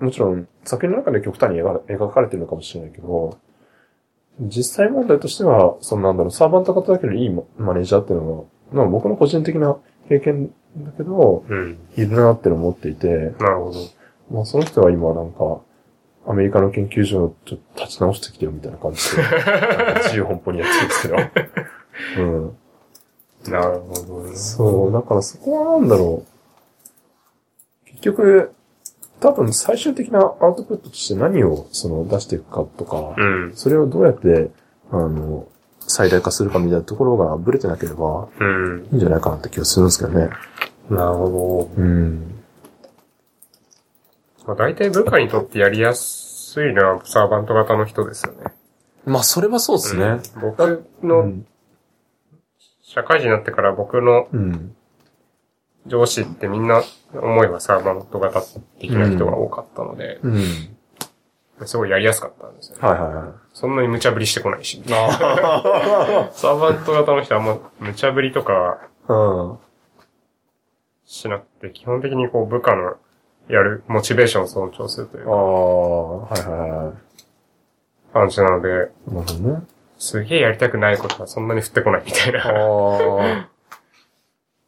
もちろん、作品の中で極端に描描かれてるのかもしれないけど、実際問題としては、そのなんだろう、サーバント型だけどいいママネージャーっていうのが、まあ僕の個人的な経験だけど、うん。いるなっていうのを思っていて、なるほど。まあその人は今なんか、アメリカの研究所をちょっと立ち直してきてよみたいな感じで、自由奔放にやってるんですけど。うん。なるほどね。そう、だからそこはなんだろう。結局、多分最終的なアウトプットとして何をその出していくかとか、うん。それをどうやって、あの、最大化するかみたいなところがブレてなければうん。いいんじゃないかなって気がするんですけどね。なるほうん。ど。まあ、大体部下にとってやりやすいのはサーバント型の人ですよね。まあ、それはそうですね。うん僕うの、ん。社会人になってから僕のうん。上司ってみんな思えばサーバント型的な人が多かったので、うん。すごいやりやすかったんですよね。はいはいはい。そんなに無茶ぶりしてこないし。あサーバント型の人はあんま無茶ぶりとか。しなくて、基本的にこう部下のやるモチベーションを尊重するというああ、はいはいはい。感じなので、なるほどね。すげえやりたくないことはそんなに降ってこないみたいな。ああ。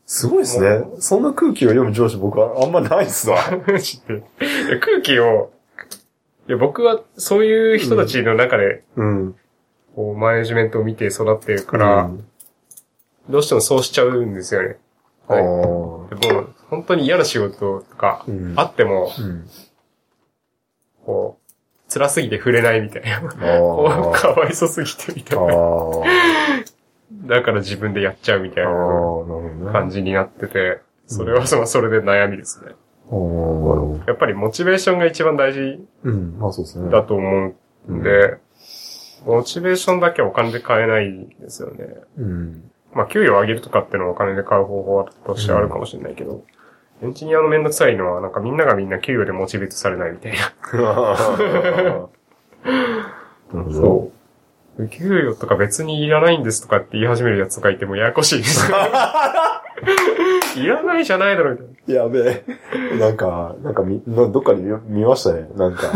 すごいですね。そんな空気を読む上司僕はあんまないっすわ。空気を、いや僕はそういう人たちの中で、うん。こう、マネジメントを見て育ってるから、うんどうしてもそうしちゃうんですよね。はいでもう、本当に嫌な仕事とかうん、あっても、うん。こう、辛すぎて触れないみたいな。かわいそすぎてみたいな。あ。だから自分でやっちゃうみたいな。感じになってて、それはその、それで悩みですね。やっぱりモチベーションが一番大事。だと思うんで、モチベーションだけはお金で買えないんですよね。うん。まあ、給与を上げるとかっていうのはお金で買う方法としてあるかもしれないけど、エンジニアのめんどくさいのは、なんかみんながみんな給与でモチベートされないみたいな。なるほど。そう。給与とか別にいらないんですとかって言い始めるやつとかいてもややこしいです。いらないじゃないだろ、みたいな。やべえ。なんか、なんかみ、などっかで見見ましたね。なんか、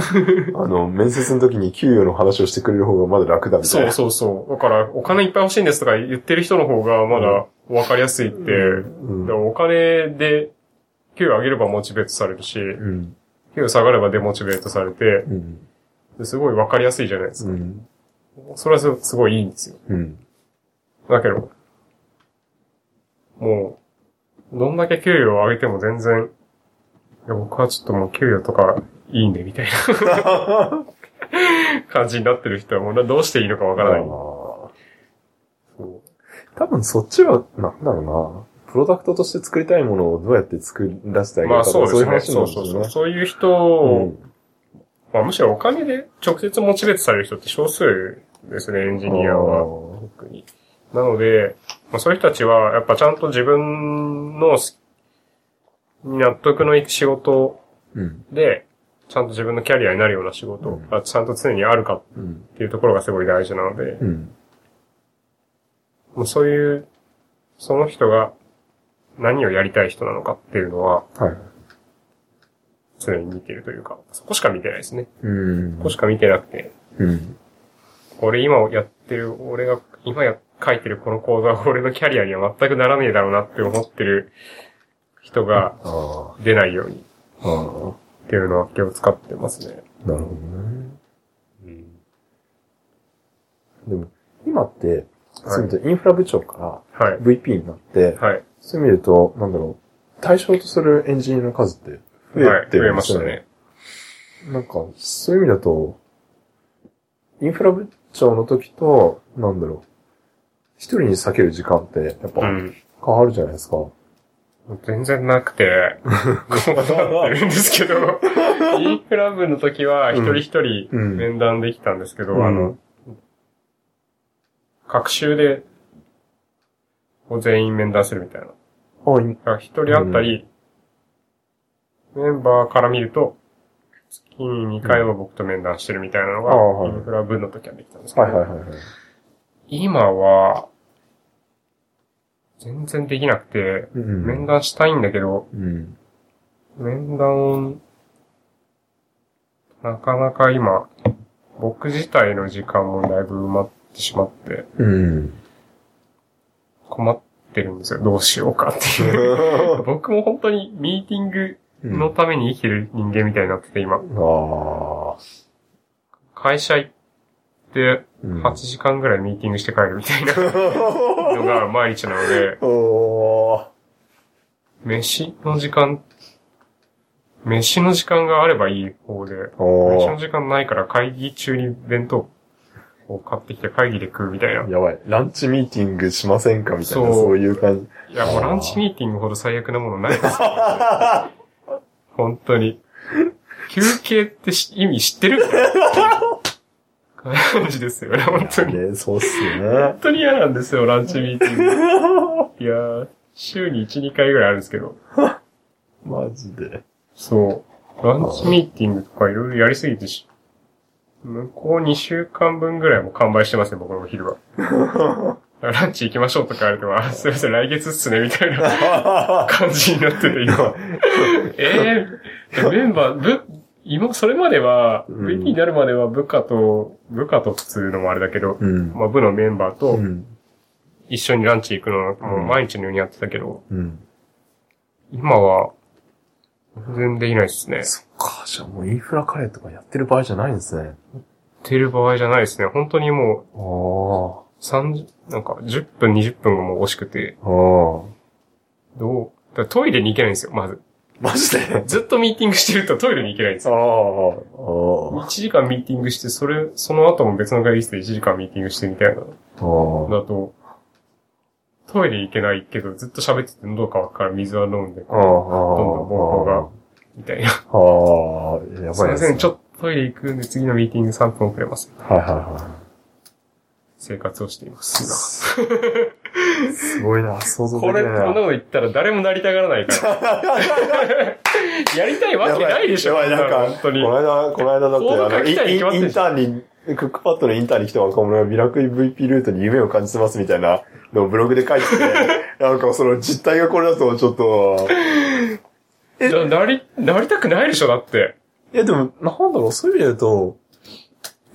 あの、面接の時に給与の話をしてくれる方がまだ楽だみたいな。そうそうそう。だから、お金いっぱい欲しいんですとか言ってる人の方がまだ分かりやすいって、うんでもお金で給与上げればモチベートされるし、うん。給与下がればデモチベートされて、うん。ですごい分かりやすいじゃないですか。うん。それはすすごいいいんですよ。うん。だけど、もう、どんだけ給与を上げても全然、いや僕はちょっともう給与とかいいんで、みたいな 感じになってる人はもうなどうしていいのかわからない。多分そっちは、なんだろうな。プロダクトとして作りたいものをどうやって作り出してあげるまあそうですね。かそういう話なんそうそうそう。ですよね。そういう人を、うんまあむしろお金で直接モチベートされる人って少数ですね、エンジニアは。特に。なので、まあ、そういう人たちは、やっぱちゃんと自分のす納得のいく仕事うん。で、ちゃんと自分のキャリアになるような仕事うんがちゃんと常にあるかっうん。ていうところがすごい大事なので、うん。もうそういう、その人が何をやりたい人なのかっていうのははい。常に見てるというか、そこしか見てないですね。うんそこしか見てなくて、うん。俺今やってる、俺が今や書いてるこの講座は 俺のキャリアには全くならねえだろうなって思ってる人があ出ないように。っていうのは気を使ってますね。なるほどね。でも、今って、そういインフラ部長かはいら。VP になって、はい。そういう意味で言うと、なんだろう、対象とするエンジニアの数って増はい。えて増えるんですよね。ましたね。なんか、そういう意味だと、インフラ部長の時と、なんだろう、一人に避ける時間って、やっぱうん。変わるじゃないですか。全然なくて、困ってるんですけど、インフラ部の時は一人一人うん面談できたんですけど、うんあの、各週で、こう全員面談するみたいな。あ、いだから一人あったり、メンバーから見ると、月に2回は僕と面談してるみたいなのが、インフラ部の時はできたんですけど、はいはいはいはい。今は、全然できなくて、うん面談したいんだけど、うん。面談、なかなか今、僕自体の時間もだいぶ埋まってしまって、うん。困ってるんですよ。どうしようかっていう。僕も本当にミーティングのために生きてる人間みたいになってて、今。会社行って、うん8時間ぐらいミーティングして帰るみたいなのが毎日なので。飯の時間、飯の時間があればいい方で。飯の時間ないから会議中に弁当を買ってきて会議で食うみたいな。やばい。ランチミーティングしませんかみたいな、そうそういう感じ。いや、もうランチミーティングほど最悪なものないですよ。本当に。休憩ってし意味知ってる？みたいな感じですよね、本当に。ね、そうっすよね本。当に嫌なんですよ、ランチミーティング。いやー、週に1、2回ぐらいあるんですけど。マジで。そう。ランチミーティングとかいろいろやりすぎてし、向こう2週間分ぐらいも完売してますね、僕のお昼は。ランチ行きましょうとか言われても、あ、すいません、来月っすね、みたいな 感じになってて、今。えー、メンバー、ぶ、今、それまでは、うん VP になるまでは部下と、部下と普通のもあれだけど、うん。まあ部のメンバーとうん。一緒にランチ行くのはもう毎日のようにやってたけど、うん。今は、全然できないですね。そっか、じゃあもうインフラカレーとかやってる場合じゃないんですね。やってる場合じゃないですね。本当にもあう、三なんか、10分、20分がもう惜しくて、あ。ああ。どう、だトイレに行けないんですよ、まず。マジで？ずっとミーティングしてるとトイレに行けないんですああ。よ。あ1時間ミーティングして、それ、その後も別の会議室で1時間ミーティングしてみたいな。あ。あだと、トイレ行けないけど、ずっと喋ってて喉乾くから水は飲んで。どんどん膀胱が、みたいな。ああ。やばいですね。すいません、ちょっとトイレ行くんで次のミーティング3分遅れます。はいはいは生活をしています。い。すごいな、想像でこれ、きないな。こんなこと言ったら誰もなりたがらないから。やりたいわけないでしょ、やばい、なんか、本当にこ。の間、この間だって、あの、インターンに、クックパッドのインターンに来た若者がビラクリ VP ルートに夢を感じてますみたいなのをブログで書いてて、なんかその実態がこれだとちょっと、えななり、なりたくないでしょ、だって。いやでも、なんだろう、そういう意味で言うと、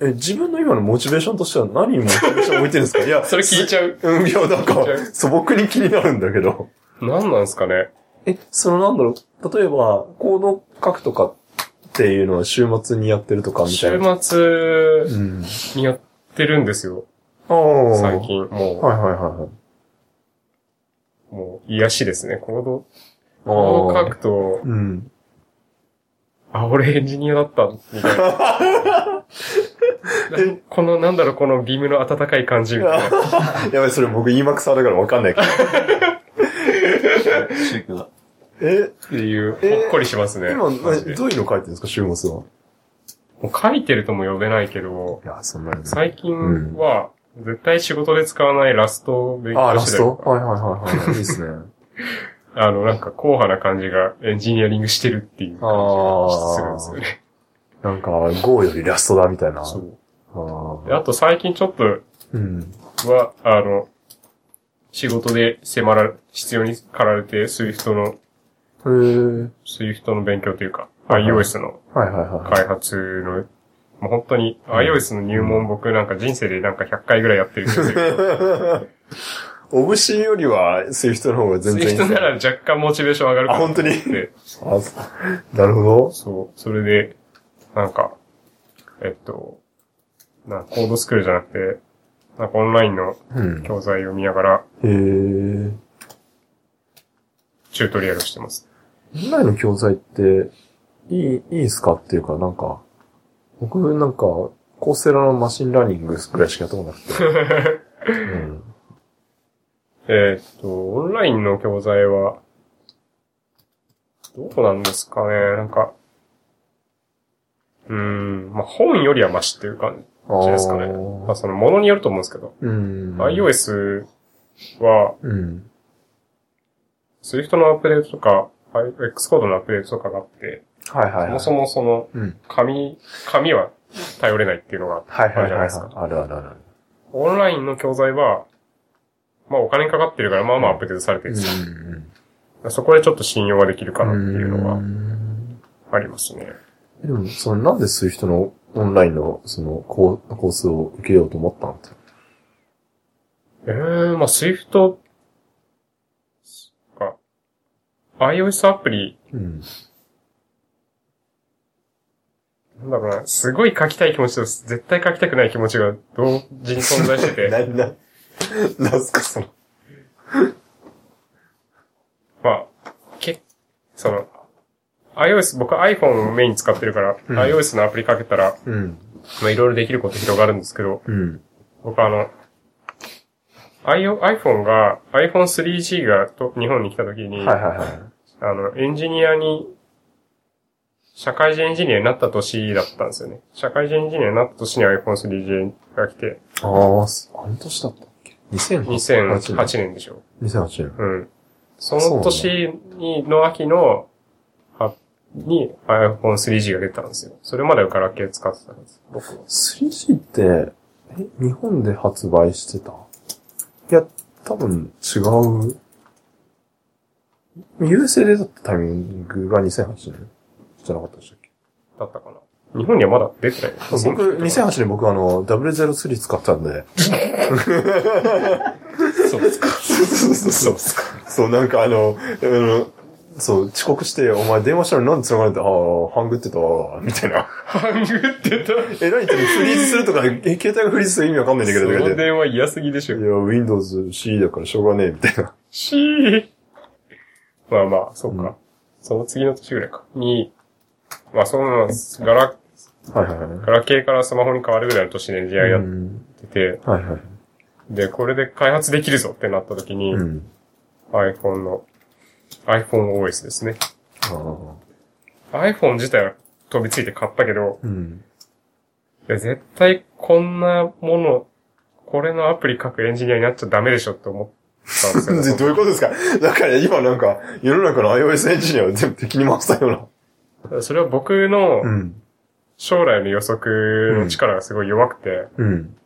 え、自分の今のモチベーションとしては何にモチベーション置いてるんですか？いや、それ聞いちゃう。うん、いや、なんか素朴に気になるんだけど。何なんですかね？え、そのなんだろう、例えば、コード書くとかっていうのは週末にやってるとかみたい週な。末うん。にやってるんですよ、ああ。最。近。もはいはいはいはい。う、もう癒しですね。コード、あコードあ書くと、うん。あ、俺エンジニアだった、みたいな。なこの、なんだろう、このビームの温かい感じ、みたいな。やばい、それ僕 EMAX だからわかんないけど。シークだ。え、っていう、ほえ？ーっこりしますね。今、どういうの書いてるんですか、週末は？もう書いてるとも呼べないけど、いや、そんなに。最近は、絶対仕事で使わないラストを勉あ、強してたりラストはいはいはいはい。いいですね。あの、なんか、硬派な感じがエンジニアリングしてるっていう感じがするんですよね。なんか、Go よりラストだみたいな。そう。あであと最近ちょっとーうん。は、あの、仕事で迫られ、必要に駆られて、Swift の、へー。Swift の勉強というか、iOS の。開発の、もう本当に iOS の入門僕なんか人生でなんか100回ぐらいやってるんですよ。オブシーよりは、Swift の方が全然いいです Swift なら若干モチベーション上がるかあ、な本当に？あなるほど。そう。それで、なんか、えっと、なコードスクールじゃなくて、なんかオンラインのうん。教材を見ながらへー。チュートリアルしてます。オンラインの教材って、いい、いいっすかっていうか、なんか、僕なんか、 Courseraの machine learning ぐらいしかやったことなくて。うん。えーっと、オンラインの教材は、どうなんですかねなんか、うーん、まあ、本よりはマシっていう感じですかね。まあ、その、ものによると思うんですけど、うん。iOS は、うん。Swift のアップデートとか、X コードのアップデートとかがあって、はいはいはい。そもそもその、うん。紙、紙は頼れないっていうのがはいはいはいはいあるじゃないですか。。あるあるあるある。オンラインの教材は、まあお金かかってるからまあまあアップデートされてるんですよ。うん。そこでちょっと信用ができるかなっていうのはんありますね。でも、その、なんでそういう人のオンラインの、その、コーコースを受けようと思ったんって？ええー、まあ Swift か、iOS アプリ、うん。なんだろうな、すごい書きたい気持ちと絶対書きたくない気持ちが同時に存在してて、な、な、なんすか、その。まあ、け、その、iOS、僕 iPhone をメイン使ってるから、うん iOS のアプリかけたら、うん。まあいろいろできること広がるんですけど、うん。僕あの、iO- iPhone が、iPhone 3G がと日本に来た時に、はいはいはい。あの、エンジニアに、社会人エンジニアになった年だったんですよね。社会人エンジニアになった年に iPhone 3G が来て、ああ、すあの年だった ?2008 2008年でしょ。2008年。うん。その年に、の秋の、は、に iPhone 3G が出たんですよ。それまではガラケー使ってたんです。僕は。3G って、え、日本で発売してた？いや、多分違う。USA で出たタイミングが2008年じゃなかったでしたっけ？だったかな。日本にはまだ出てない。僕、2008年僕あの、003使ったんで。そうですか。そうそうそう。そう、なんかあの、あの、そう、遅刻して、お前電話したのになんで繋がれて、ああ、ハングってたわ、みたいな。ハングってた。え、何言ってフリーズするとか、え、携帯がフリーズする意味わかんないんだけど、その電話嫌すぎでしょい。や、Windows C だからしょうがねえ、みたいな。しー。まあまあ、そうか。うんその次の年ぐらいか。に、まあそうなんです。ガラ、はいはいはい。ガラケーからスマホに変わるぐらいの年でエンジニアやっうんてて、はいはい。で、これで開発できるぞってなった時に、うん。iPhone の、iPhoneOS ですね。ああ。iPhone 自体は飛びついて買ったけど、うん。いや絶対こんなもの、これのアプリ書くエンジニアになっちゃダメでしょって思ったんですよ。どういうことですか？だから今なんか、世の中の iOS エンジニアを全部敵に回したような。それは僕のん。将来の予測の力がすごい弱くて、うん。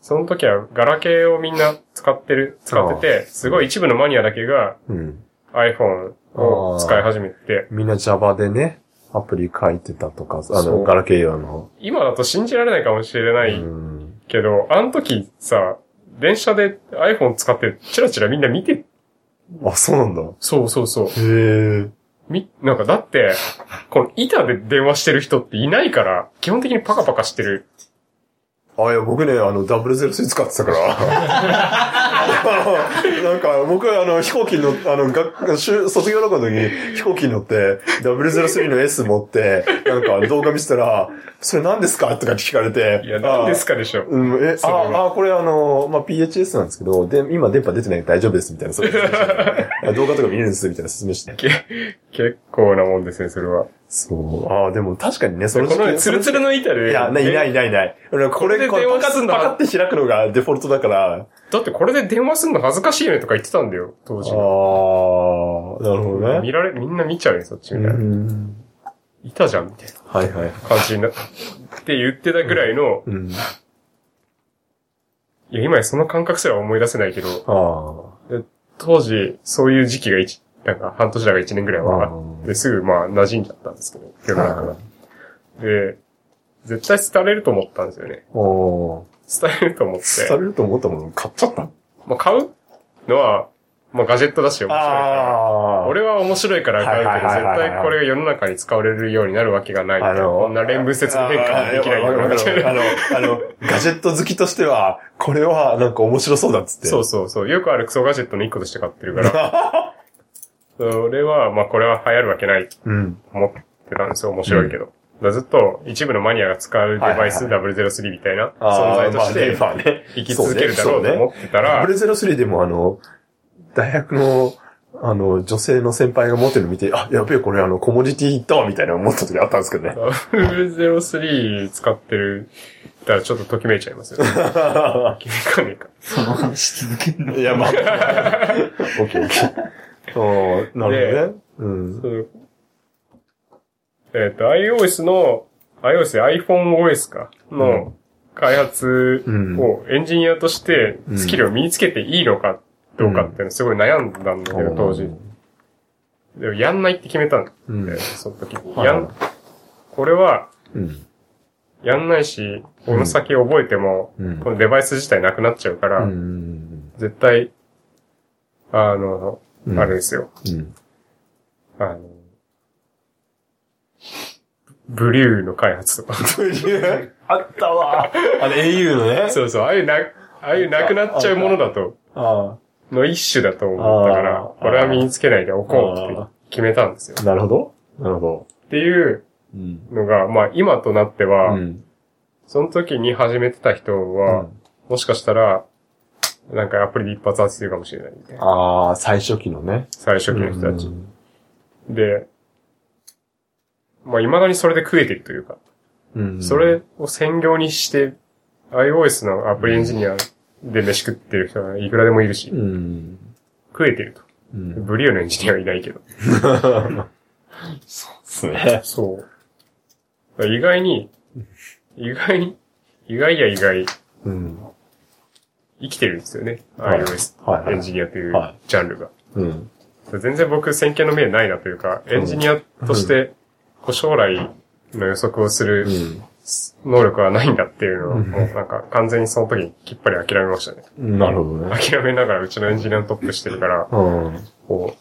その時はガラケーをみんな使ってる、使ってて、すごい一部のマニアだけがうん。iPhone を使い始めて、みんな Java でね、アプリ書いてたとか、あの、ガラケー用の。今だと信じられないかもしれなういん。けど、あの時さ、電車で iPhone 使ってチラチラみんな見て、あ、そうなんだ。そうそうそう。へえ。み、なんかだって、この板で電話してる人っていないから、基本的にパカパカしてる。あ、いや、僕ね、あの、003使ってたから。なんか、僕はあの、飛行機に乗って、あの、学、修卒業旅行の時に飛行機に乗って、003の S 持って、なんか動画見せたら、それ何ですか？とか聞かれて。いや、何ですかでしょ。うん、え、あ、あ、これあの、まあ、PHS なんですけど、で、今電波出てない大丈夫です、みたいな。そういう説明して 動画とか見れるんです、みたいな説明して。け結構なもんですね、それは。そう。ああ、でも確かにね、そのこのツルツルの板で。いや、ないないないない。俺これ、で電話パカッすんのパカって開くのがデフォルトだから。だってこれで電話すんの恥ずかしいよねとか言ってたんだよ、当時。ああ、なるほどね。見られ、みんな見ちゃうね、そっちみたいな。ん。いたじゃん、みたいなはいはい。感じになって言ってたぐらいの、うん。いや、今やその感覚すら思い出せないけど、あ当時、そういう時期が一、なんか半年だか一年ぐらいはあって、すぐまあ馴染んじゃったんですけど、世の中が。で、絶対廃れると思ったんですよね。廃れると思って。されると思ったもの買っちゃったまあ買うのは、まあガジェットだし面白いから。あ俺は面白いから買うけど、絶対これが世の中に使われるようになるわけがない。こんな連文節の変化できないあの、あの、ガジェット好きとしては、これはなんか面白そうだっつって。そうそうそう。よくあるクソガジェットの一個として買ってるから。それは、まあこれは流行るわけないとうん。思ってたんですよ。面白いけど。だからずっと一部のマニアが使うデバイスはい003みたいな存在として生き続けるだろうと思ってたら、003でもあの、大学の、あの、女性の先輩が持ってるの見て、あ、やべえ、これあの、コモディティいったわ、みたいな思った時あったんですけどね。003使ってる、たらちょっとときめいちゃいますよね。ときめかねえか。その話続けんの？いや、まあ。オッケーオッケー。ああ、なるほどね。うん。そうえっ、と、iOS の、iOS や iPhoneOS か、の開発をエンジニアとしてスキルを身につけていいのかどうかっていうのすごい悩んだんだけど、当時。でもやんないって決めたんだうん。よ、その時やん、これは、うん。やんないし、この先覚えても、うんこのデバイス自体なくなっちゃうから、うん。絶対、あの、うんあれですよ。うん。あの、ブリューの開発とか。あったわ。あの、au のね。そうそう、ああいうな、ああいうなくなっちゃうものだと、あの一種だと思ったからあー、これは身につけないでおこうって決めたんですよ。あ。なるほど。なるほど。っていううん。のが、まあ今となっては、うん。その時に始めてた人は、もしかしたら、なんかアプリで一発当ててるかもしれないみたいな。ああ、最初期のね。最初期の人たちう。んで、まあ未だにそれで食えてるというか、うん。それを専業にして、iOS のアプリエンジニアで飯食ってる人はいくらでもいるしう、ん。食えてると。うん。ブリューのエンジニアはいないけど。そうね。そう。意外に、意外に、意外や意外、うん。生きてるんですよね。はい iOS はいはいエンジニアというはいジャンルが。うん。全然僕先見の明ないなというか、エンジニアとして、こう将来の予測をする能力はないんだっていうのを、なんか完全にその時にきっぱり諦めましたね。うん。なるほどね。諦めながらうちのエンジニアのトップしてるから、うん。こ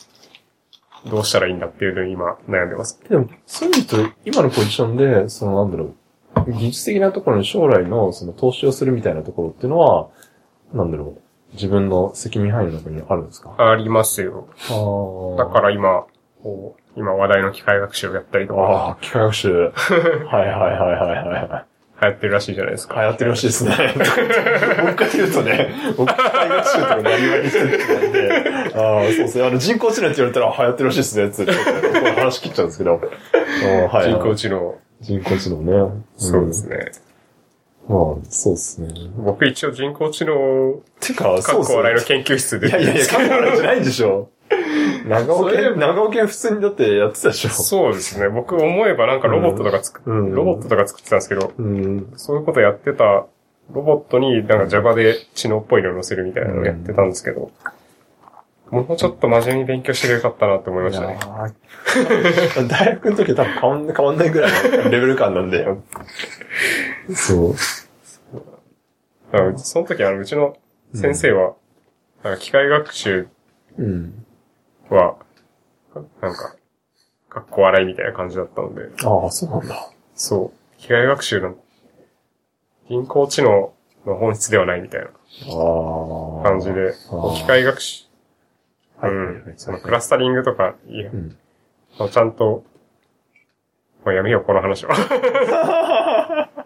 う、どうしたらいいんだっていうのに今悩んでます。でも、そういう意味と、今のポジションで、そのなんだろう、技術的なところに将来のその投資をするみたいなところっていうのは、なんだろう、自分の責任範囲の中にあるんですか？ありますよ。あだから今、こう、今話題の機械学習をやったりとか、ああ、機械学習。はいはいはいはいはい。流行ってるらしいじゃないですか。流行ってるらしいですね。僕から言うとね、僕、機械学習とか何々してるってなんで、ああ、そうですね。あの、人工知能って言われたら流行ってるらしいですね、つって。これ話切っちゃうんですけど。人工知能。人工知能ね。そうですね。ね。まあ、そうですね。僕一応人工知能、てか、かっこ笑いのね。研究室で。いやいやいや、カッコ笑いじゃないんでしょ。長尾県、長尾県普通にだってやってたでしょ。そうですね。僕思えばなんかロボットとか作っ、うんロボットとか作ってたんですけど、うん。そういうことやってたロボットになんか Java で知能っぽいのを乗せるみたいなのをやってたんですけど、もうちょっと真面目に勉強してよかったなって思いましたね。大学の時は多分変わん変わんないぐらいのレベル感なんで。そう。その時あのうちの先生は、なんか機械学習うん。は、なんか、かっこ笑いみたいな感じだったので、ああ、そうなんだ。そう。機械学習の、人工知能の本質ではないみたいな。感じで、機械学習、はい。うん、そのクラスタリングとか、いやうん。ちゃんと、もうやめよう、この話は。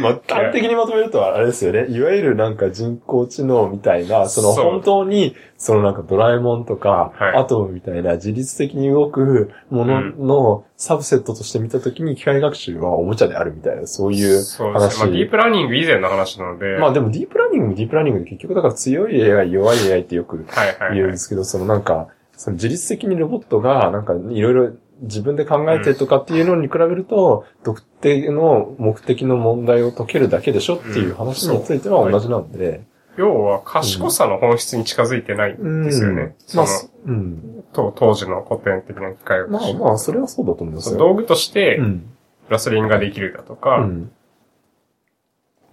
まあ、端的にまとめると、あれですよね。いわゆるなんか人工知能みたいな、その本当に、そのなんかドラえもんとか、はいアトムみたいな自律的に動くもののサブセットとして見たときに機械学習はおもちゃであるみたいな、そういうそうです。まあ、ディープラーニング以前の話なので、まあでもディープラーニングもディープラーニングで結局だから強い AI、弱い AI ってよく言うんで。すけど、そのなんか、その自律的にロボットがなんかいろいろ自分で考えてとかっていうのに比べると、特定の目的の問題を解けるだけでしょっていう話については同じなんで。要は、賢さの本質に近づいてないんですよね。まあ、うん。当時の古典的な機械学習。まあまあ、それはそうだと思いますよ。道具としてラスリングができるだとか、っうん。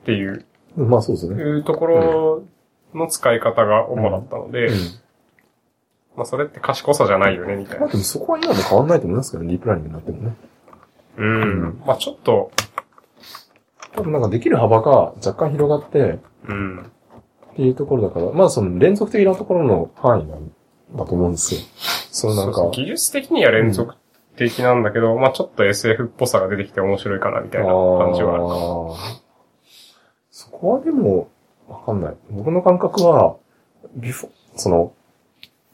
ていう、まあそうですね。いうところの使い方が主だったので、うん。まあそれって賢さじゃないよね、みたいな。まあでもそこは今も変わんないと思いますけどね、ディープラーニングになってもね。うん。まあちょっと、多分なんかできる幅が若干広がって、うん。っていうところだから、まあその連続的なところの範囲なんだと思うんですよ。そのなんかそうそう、技術的には連続的なんだけど、まあちょっと SF っぽさが出てきて面白いかな、みたいな感じはある。あーそこはでも、わかんない。僕の感覚は、ビフォ、その、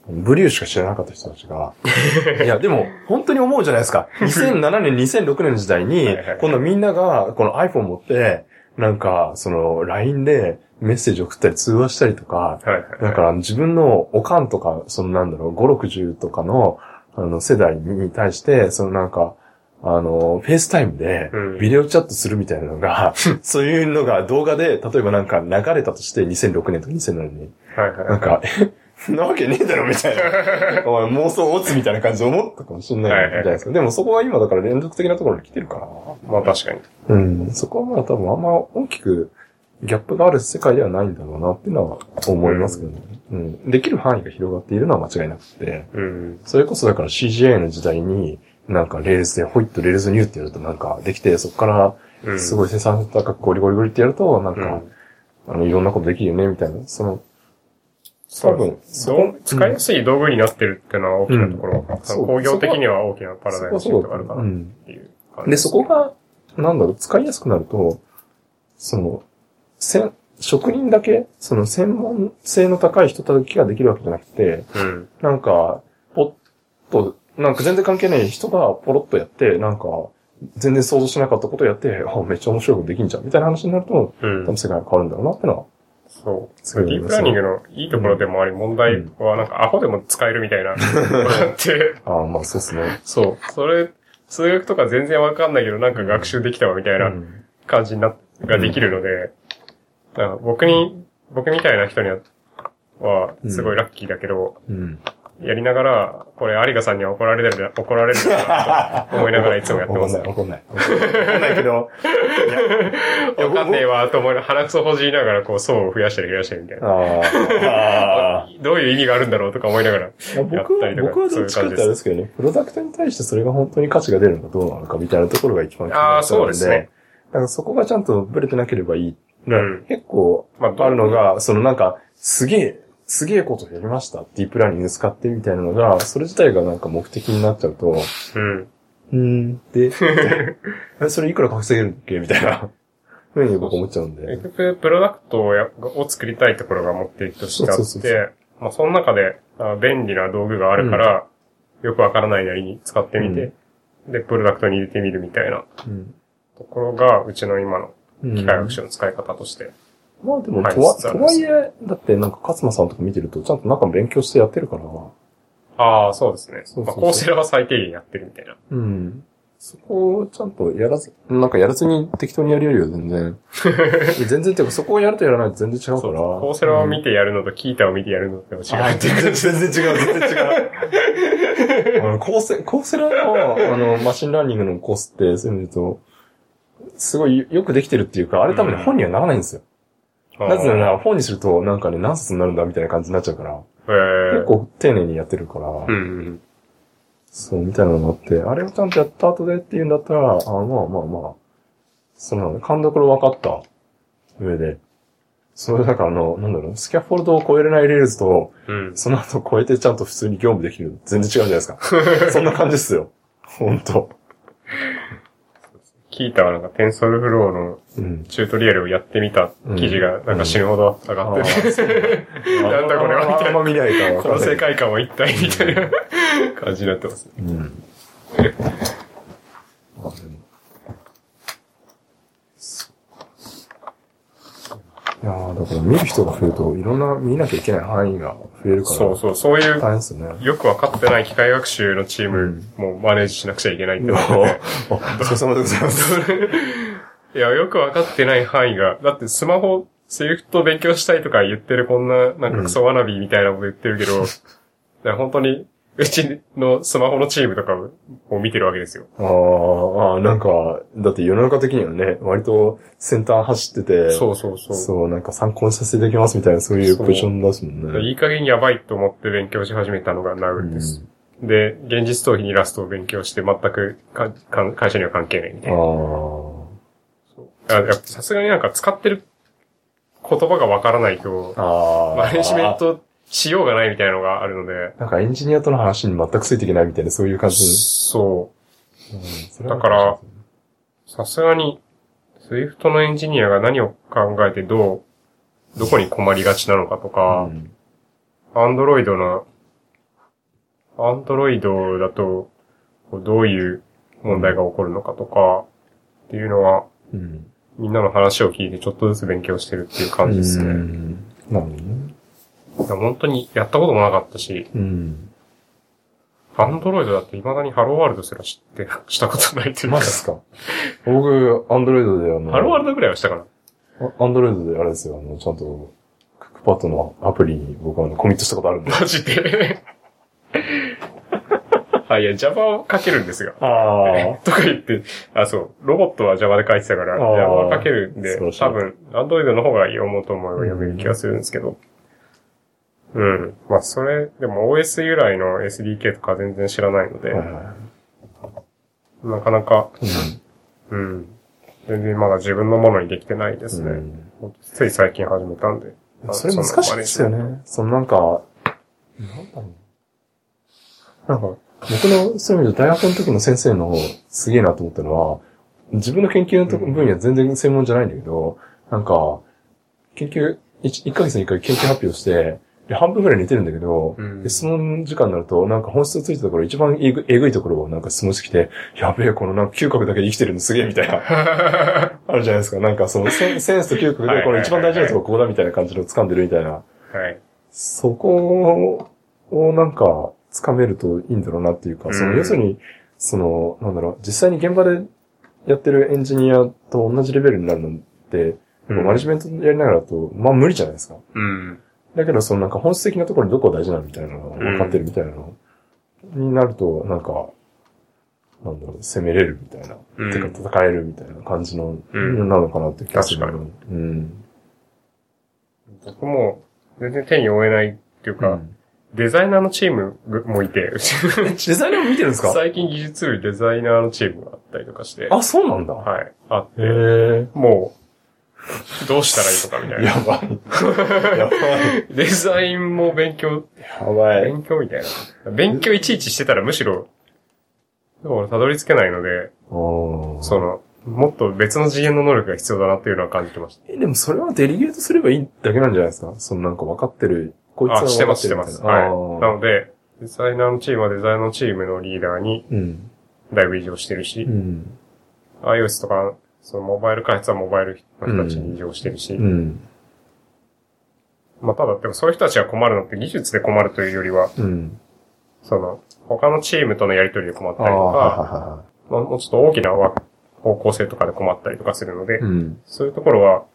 ブリューしか知らなかった人たちが、いや、でも、本当に思うじゃないですか。2007年、2006年の時代にはいはいはい、今度みんなが、この iPhone 持って、なんか、その、LINE でメッセージ送ったり通話したりとか、はいはいはい。だから自分のおかんとか、そのなんだろう、5、60とかの、あの、世代に対して、そのなんか、あの、 FaceTimeでうん、ビデオチャットするみたいなのが、そういうのが動画で、例えばなんか流れたとして、2006年とか2007年に。はいはいはい。なんか、え、そんなわけねえだろ、みたいな。お前妄想乙みたいな感じで思ったかもしれないじゃないですか。でもそこは今だから連続的なところに来てるから。まあ確かに。うん。そこはまあ多分あんま大きくギャップがある世界ではないんだろうなっていうのは思いますけどね。うん。できる範囲が広がっているのは間違いなくて、うん。それこそだから CGI の時代に、なんか Railsでホイッと rails new ってやるとなんかできて、そこからうん。すごい生産性高くゴリゴリゴリってやると、なんか、うん。あの、いろんなことできるよね、みたいな。その、多分、使いやすい道具になってるっていうのは大きなところ。そう工業的には大きなパラダイムシフトがあるかなっうん。ていう感じで、そこが、なんだろう、使いやすくなると、その、せん、職人だけ、その専門性の高い人だけができるわけじゃなくて、うん。なんか、ポッと、なんか全然関係ない人がポロッとやって、なんか、全然想像しなかったことをやって、あ、めっちゃ面白いことできんじゃん、みたいな話になると、うん多分。世界が変わるんだろうなってのは。そう。すごいディープラーニングのいいところでもあり、問題はなんかアホでも使えるみたいな、あって、ああ、まあそうですね。そう。それ、数学とか全然わかんないけど、なんか学習できたわみたいうなん感じにな、ができるので、だから僕に、僕みたいな人には、は、すごいラッキーだけど、うん。やりながら、これ、有賀さんには怒られるな、怒られるな、と 思いながらいつもやってます。怒んない、怒んない。怒んないけど、い やわかんねえわ、と思いながら、鼻くそほじりながら、こう、層を増やしたり増やしたりみたいな。どういう意味があるんだろうとか思いながら。僕は、僕はどっちかってあれですけどね、プロダクトに対してそれが本当に価値が出るのかどうなのかみたいなところが一番気になああ、るそうですね。だからそこがちゃんとブレてなければいい。うん。結構まああるのが、そのなんか、すげえ、すげえことやりました。ディープラーニング使ってみたいなのが、それ自体がなんか目的になっちゃうと、うん。うーん、で、えそれいくら稼げるっけみたいな、ふうに僕思っちゃうんで。結局、プロダクトをやを作りたいところが目的としてあそうそうそうそって、まあ、その中で、あ便利な道具があるから、よくわからないなりに使ってみて、で、プロダクトに入れてみるみたいなうんところが、うちの今のうん機械学習の使い方として。まあでも、はいとは、とはいえ、だってなんか勝間さんとか見てると、ちゃんと中勉強してやってるから、ああ、そうですね。そうそうそうまあ、コーセラは最低限やってるみたいな。うん。そこをちゃんとやらず、なんかやらずに適当にやるよりは全然。全然っていうか、そこをやるとやらないと全然違うから。 Courseraを見てやるのと、 Qiitaを見てやるのと違うあっていう。全然違う、全然違う。あの、コーセ、 Courseraの、あの、 machine learning のコースって、そういう意味で言うと、すごいよくできてるっていうか、あれ多分本にはならないんですよ。あーなぜなら、本にすると、なんかね、何冊になるんだみたいな感じになっちゃうから、結構丁寧にやってるから、うんうん。そう、みたいなのがあって、あれをちゃんとやった後でっていうんだったら、あまあまあまあ、その、勘どころ分かった上で。それだからあの、なんだろう、 scaffold を超えれない Railsと、うん。その後超えてちゃんと普通に業務できる。全然違うじゃないですか。そんな感じですよ。ほんと。 Qiitaはなんか TensorFlowのうん。チュートリアルをやってみた記事がなんか死ぬほど上がってて、なんだこれはみたいなあんま見ないかこの世界観は一体みたいな感じになってます。うん。あでもいやーだから見る人が増えると、いろんな見なきゃいけない範囲が増えるから、そうそう、そういう大変ですよね。よくわかってない機械学習のチームもマネージしなくちゃいけないってなっ。お疲れ様でございます。いや、よくわかってない範囲が、だってスマホ、セリフト勉強したいとか言ってるこんな、なんかクソワナビみたいなこと言ってるけど、本当に、うちのスマホのチームとかを見てるわけですよ。あーあー、なんか、だって世の中的にはね、割と先端走ってて、そうそうそう。そう、なんか参考にさせていただきますみたいな、そういうポジションですもんね。いい加減やばいと思って勉強し始めたのがナウです。で、現実逃避にラストを勉強して全くかか会社には関係ないみたいな。ああ。あやっぱさすがになんか使ってる言葉がわからないと、ああ。マネジメントしようがないみたいなのがあるので、なんかエンジニアとの話に全くついていけないみたいな、そういう感じ。そうんそれはだからう。さすがに、 Swiftのエンジニアが何を考えてどう、どこに困りがちなのかとうか、ん Androidの、 Androidだと、どういう問題が起こるのかとか、っていうのは、うん。みんなの話を聞いてちょっとずつ勉強してるっていう感じですうね。んなるほどね。いや本当にやったこともなかったし、うん。アンドロイドだって未だにハローワールドすら知って、したことないというかマジっ。すか？僕、アンドロイドであの、ハローワールドぐらいはしたかな。アンドロイドであれですよ、あの、ちゃんと、クックパッドのアプリに僕はあのコミットしたことあるんで。マジで。あ、いや、Java を書けるんですが。あ とか言って、あ、そう、ロボットは Java で書いてたから、あー Java は書けるんで素晴らし、い多分、Android の方が読もうと思えば読める気がするんですけど。うん。まあ、それ、でも OS 由来の SDK とか全然知らないので、はいはなかなか、い。うん。全然まだ自分のものにできてないですね。うんつい最近始めたんで。それ難しいですよね。そのなんか、なんだろう。なんか、僕の、そういう意味で大学の時の先生のすげえなと思ったのは、自分の研究の分野全然専門じゃないんだけど、なんか、研究、1, 1ヶ月に1回研究発表して、で半分ぐらい寝てるんだけど、うんで質問時間になると、なんか本質をついたところ、一番えぐえぐいところをなんか質問してきて、やべえ、このなんか嗅覚だけで生きてるのすげえみたいな。あるじゃないですか。なんかそのセンスと嗅覚で、この一番大事なところここだみたいな感じの掴んでるみたいな。はい。そこをなんか掴めるといいんだろうなっていうか、そのうん要するに、その、なんだろう、実際に現場でやってるエンジニアと同じレベルになるのって、うんマネジメントやりながらだと、まあ無理じゃないですか。うん。だけど、そのなんか本質的なところにどこが大事なのみたいなのが分かってるみたいなのになると、なんか、なんだろう、攻めれるみたいな。うんてか戦えるみたいな感じの、うんなのかなって気がする。確かうん。僕も全然手に負えないっていうか、うんデザイナーのチームもいて、デザイナーも見てるんですか？最近技術部にデザイナーのチームがあったりとかして、あ、そうなんだ。はい、あって。もう、どうしたらいいとかみたいやな。ばい。やばい。デザインも勉強、やばい。勉強みたいな。勉強いちいちしてたらむしろ、俺たどり着けないので、その、もっと別の次元の能力が必要だなっていうのは感じてました。え、でもそれはデリゲートすればいいだけなんじゃないですか？そのなんか分かってる。こいつはあ、してます、分かっるしててます。はい。なので、デザイナーのチームはデザイナーのチームのリーダーにうん。だいぶ異常してるしう、ん。iOS とか、そのモバイル開発はモバイルの人たちに異常してるし、うん。まあただ、でもそういう人たちが困るのって技術で困るというよりは、うん。その、他のチームとのやりとりで困ったりとはいか、はまあもうちょっと大きなわ方向性とかで困ったりとかするので。うん。そういうところは、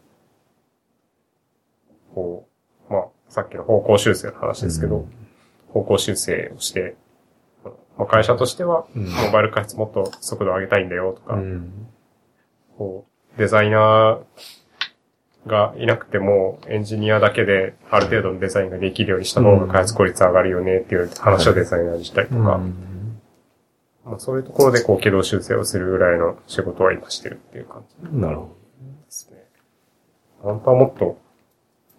こう、まあ、さっきの方向修正の話ですけど、うん方向修正をして、まあ、会社としては、うんモバイル開発もっと速度を上げたいんだよとか、うん。こう、デザイナーがいなくても、エンジニアだけである程度のデザインができるようにした方が開発効率上がるよねっていう話をデザイナーにしたりとか、まあ、そういうところでこう軌道修正をするぐらいの仕事は今してるっていう感じなるほですね。本当はもっと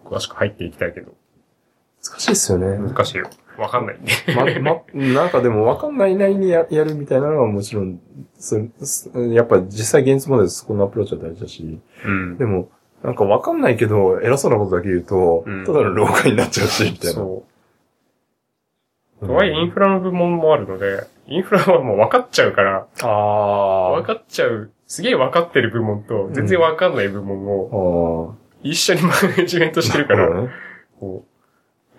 詳しく入っていきたいけど、難しいですよね。難しいよ。わかんないんで。ま、ま、なんかでも分かんないなりにややるみたいなのはもちろん、そそやっぱ実際現実までそこのアプローチは大事だし、うん。でも、なんか分かんないけど、偉そうなことだけ言うと、うんただの老化になっちゃうし、みたいな。そう。とはいえインフラの部門もあるので、インフラはもう分かっちゃうから、あ分かっちゃう、すげえ分かってる部門と全然分かんない部門をあ。あ一緒にマネジメントしてるから、ね。こう、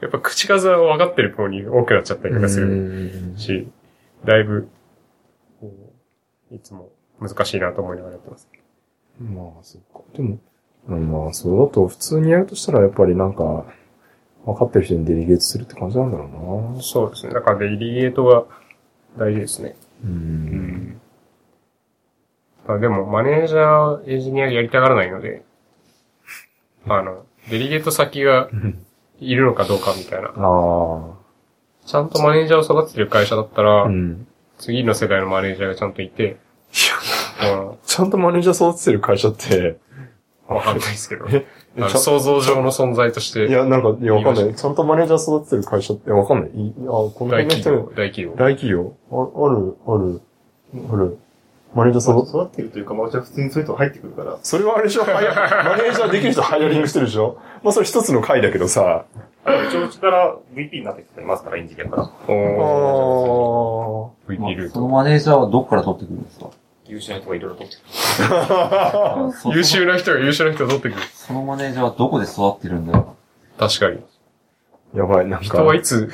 やっぱ口数は分かってる方に多くなっちゃったりとかするる。し、だいぶ、いつも難しいなと思いながらやってます。まあ、そっか。でも、うんまあ、そうだと普通にやるとしたらやっぱりなんか、分かってる人にデリゲートするって感じなんだろうな。そうですね。だからデリゲートが大事ですね。う。。うんあでも、マネージャー、エンジニアやりたがらないので、あの、デリゲート先がいるのかどうかみたいな。ああ。ちゃんとマネージャーを育ててる会社だったら、うん。次の世代のマネージャーがちゃんといて、うんちゃんとマネージャー育ててる会社って、わかんないですけど。えあのちゃ想像上の存在として、いや、なんか、いや、わかんな言いい。ちゃんとマネージャー育ててる会社ってわかんない。いいや、この大辺の人企業、大企業。大企業あある、ある、ある。マネージャー育育ってるというか、まあ、じゃあ普通にそういう人が入ってくるから。それはあれでしょ マネージャーできる人ハイアリングしてるでしょまあ、それ一つの回だけどさ。一応うちから VP になってきていますから、エンジニアから。あおー。ー。VP ルーそのト。マネージャーはどっから取ってくるんですか？優秀な人がいろいろとってる。あそ優秀な人が優秀な人を取ってくる。そのマネージャーはどこで育ってるんだよ。確かに。やばい、なん人か、はいつ、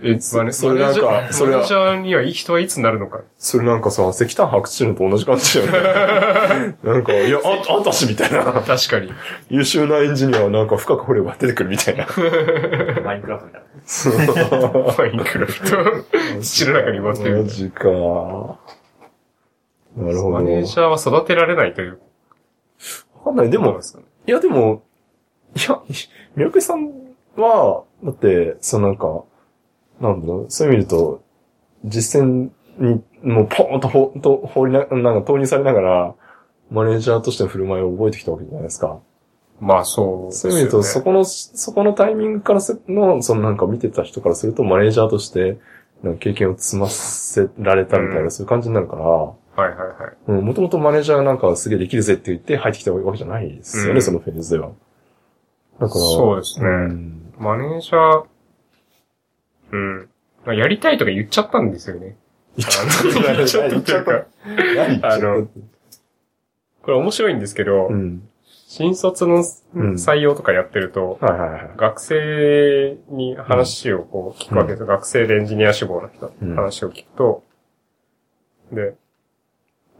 え、マネそれなんかマネージャーそれはマネージャーにはいい人はいつになるのか。それなんかさ、石炭白地のと同じ感じだよね。なんか、いや、あ、あんたしみたいな。確かに。優秀なエンジニアはなんか深く掘れば出てくるみたいな。マインクラフトみたいな。マインクラフト。土の中に埋まってるマ。ジか。なるほど。マネージャーは育てられないという。わかんない。でも。いやでも、いや、ミラクリさんは、だって、そのなんか、なんだろう、そういう意味で言うと、実践に、もうポーンとほと放りな、なんか投入されながら、マネージャーとしての振る舞いを覚えてきたわけじゃないですか。まあそうですよね。そういう意味で言うと、そこの、そこのタイミングからすの、そのなんか見てた人からすると、マネージャーとして、なんか経験を積ませられたみたいな、うんそういう感じになるから、はいはいはい。うん、もともとマネージャーがなんかすげえできるぜって言って入ってきたわけじゃないですよね、うんそのフェーズでは。だから、そうですねんマネージャー、うん。まあ、やりたいとか言っちゃったんですよね。言っちゃった。言っちゃったあのこれ面白いんですけど、うん。新卒のうん採用とかやってると。学生に話をこう聞くわけですよ。学生でエンジニア志望の人うんに話を聞くと、で、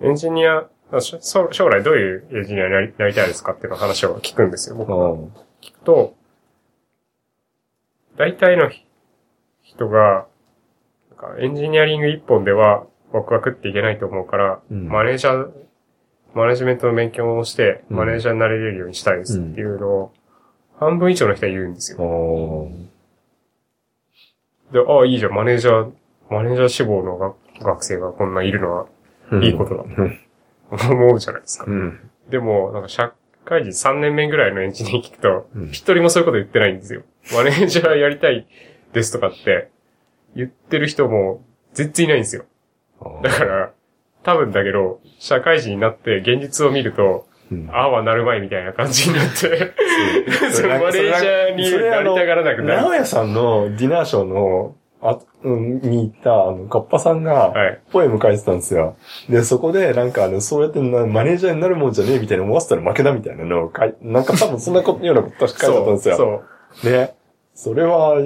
エンジニア、将将来どういうエンジニアになりたいですかっていうの話を聞くんですよ、僕は。あ聞くと、大体のひ人が、なんかエンジニアリング一本ではワクワクっていけないと思うから、うんマネージャー、マネジメントの勉強をして、うんマネージャーになれるようにしたいですっていうのを、半分以上の人は言うんですよ。あ。で、ああ、いいじゃん、マネージャー、マネージャー志望のが学生がこんないるのはうんいいことだうん。思うじゃないですか。うん。でも、なんか社会人3年目ぐらいのエンジニアに聞くと、うん一人もそういうこと言ってないんですよ。マネージャーやりたいですとかって、言ってる人も全然いないんですよ。だから、多分だけど、社会人になって現実を見ると、うんああはなるまいみたいな感じになって、そ のマネージャーになりたがらなくなる。直屋さんのディナーショーの、あ、うん、に行った、あの、カッパさんが、はい。ポエム書いてたんですよ。で、そこで、なんか、あの、そうやってなマネージャーになるもんじゃねえみたいな思わせたら負けだみたいなのを書い、なんか多分そんなこと、ようなこと確か書いてあったんですよ。そう。ね。それは、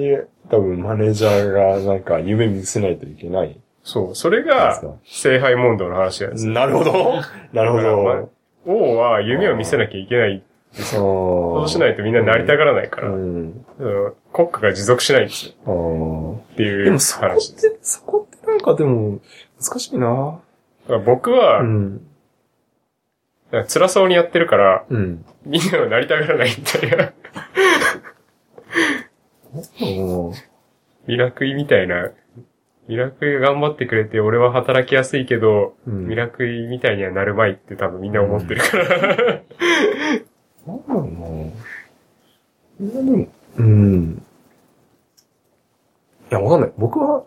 多分マネージャーがなんか夢見せないといけない。そう。それが、聖杯問答の話なんですよ。なるほど。なるほど。王は夢を見せなきゃいけない。そそうしないとみんななりたがらないから、うん。うん国家が持続しないんですよ。あっていうーでもそこ。って、そこってなんかでも、難しいな僕は、うん。辛そうにやってるから、うん。みんながなりたがらないみたいな、うんミラクイみたいな、ミラクイが頑張ってくれて俺は働きやすいけど、うんミラクイみたいにはなるまいって多分みんな思ってるから。なんだろうなでも、うん。いや、わかんない。僕は、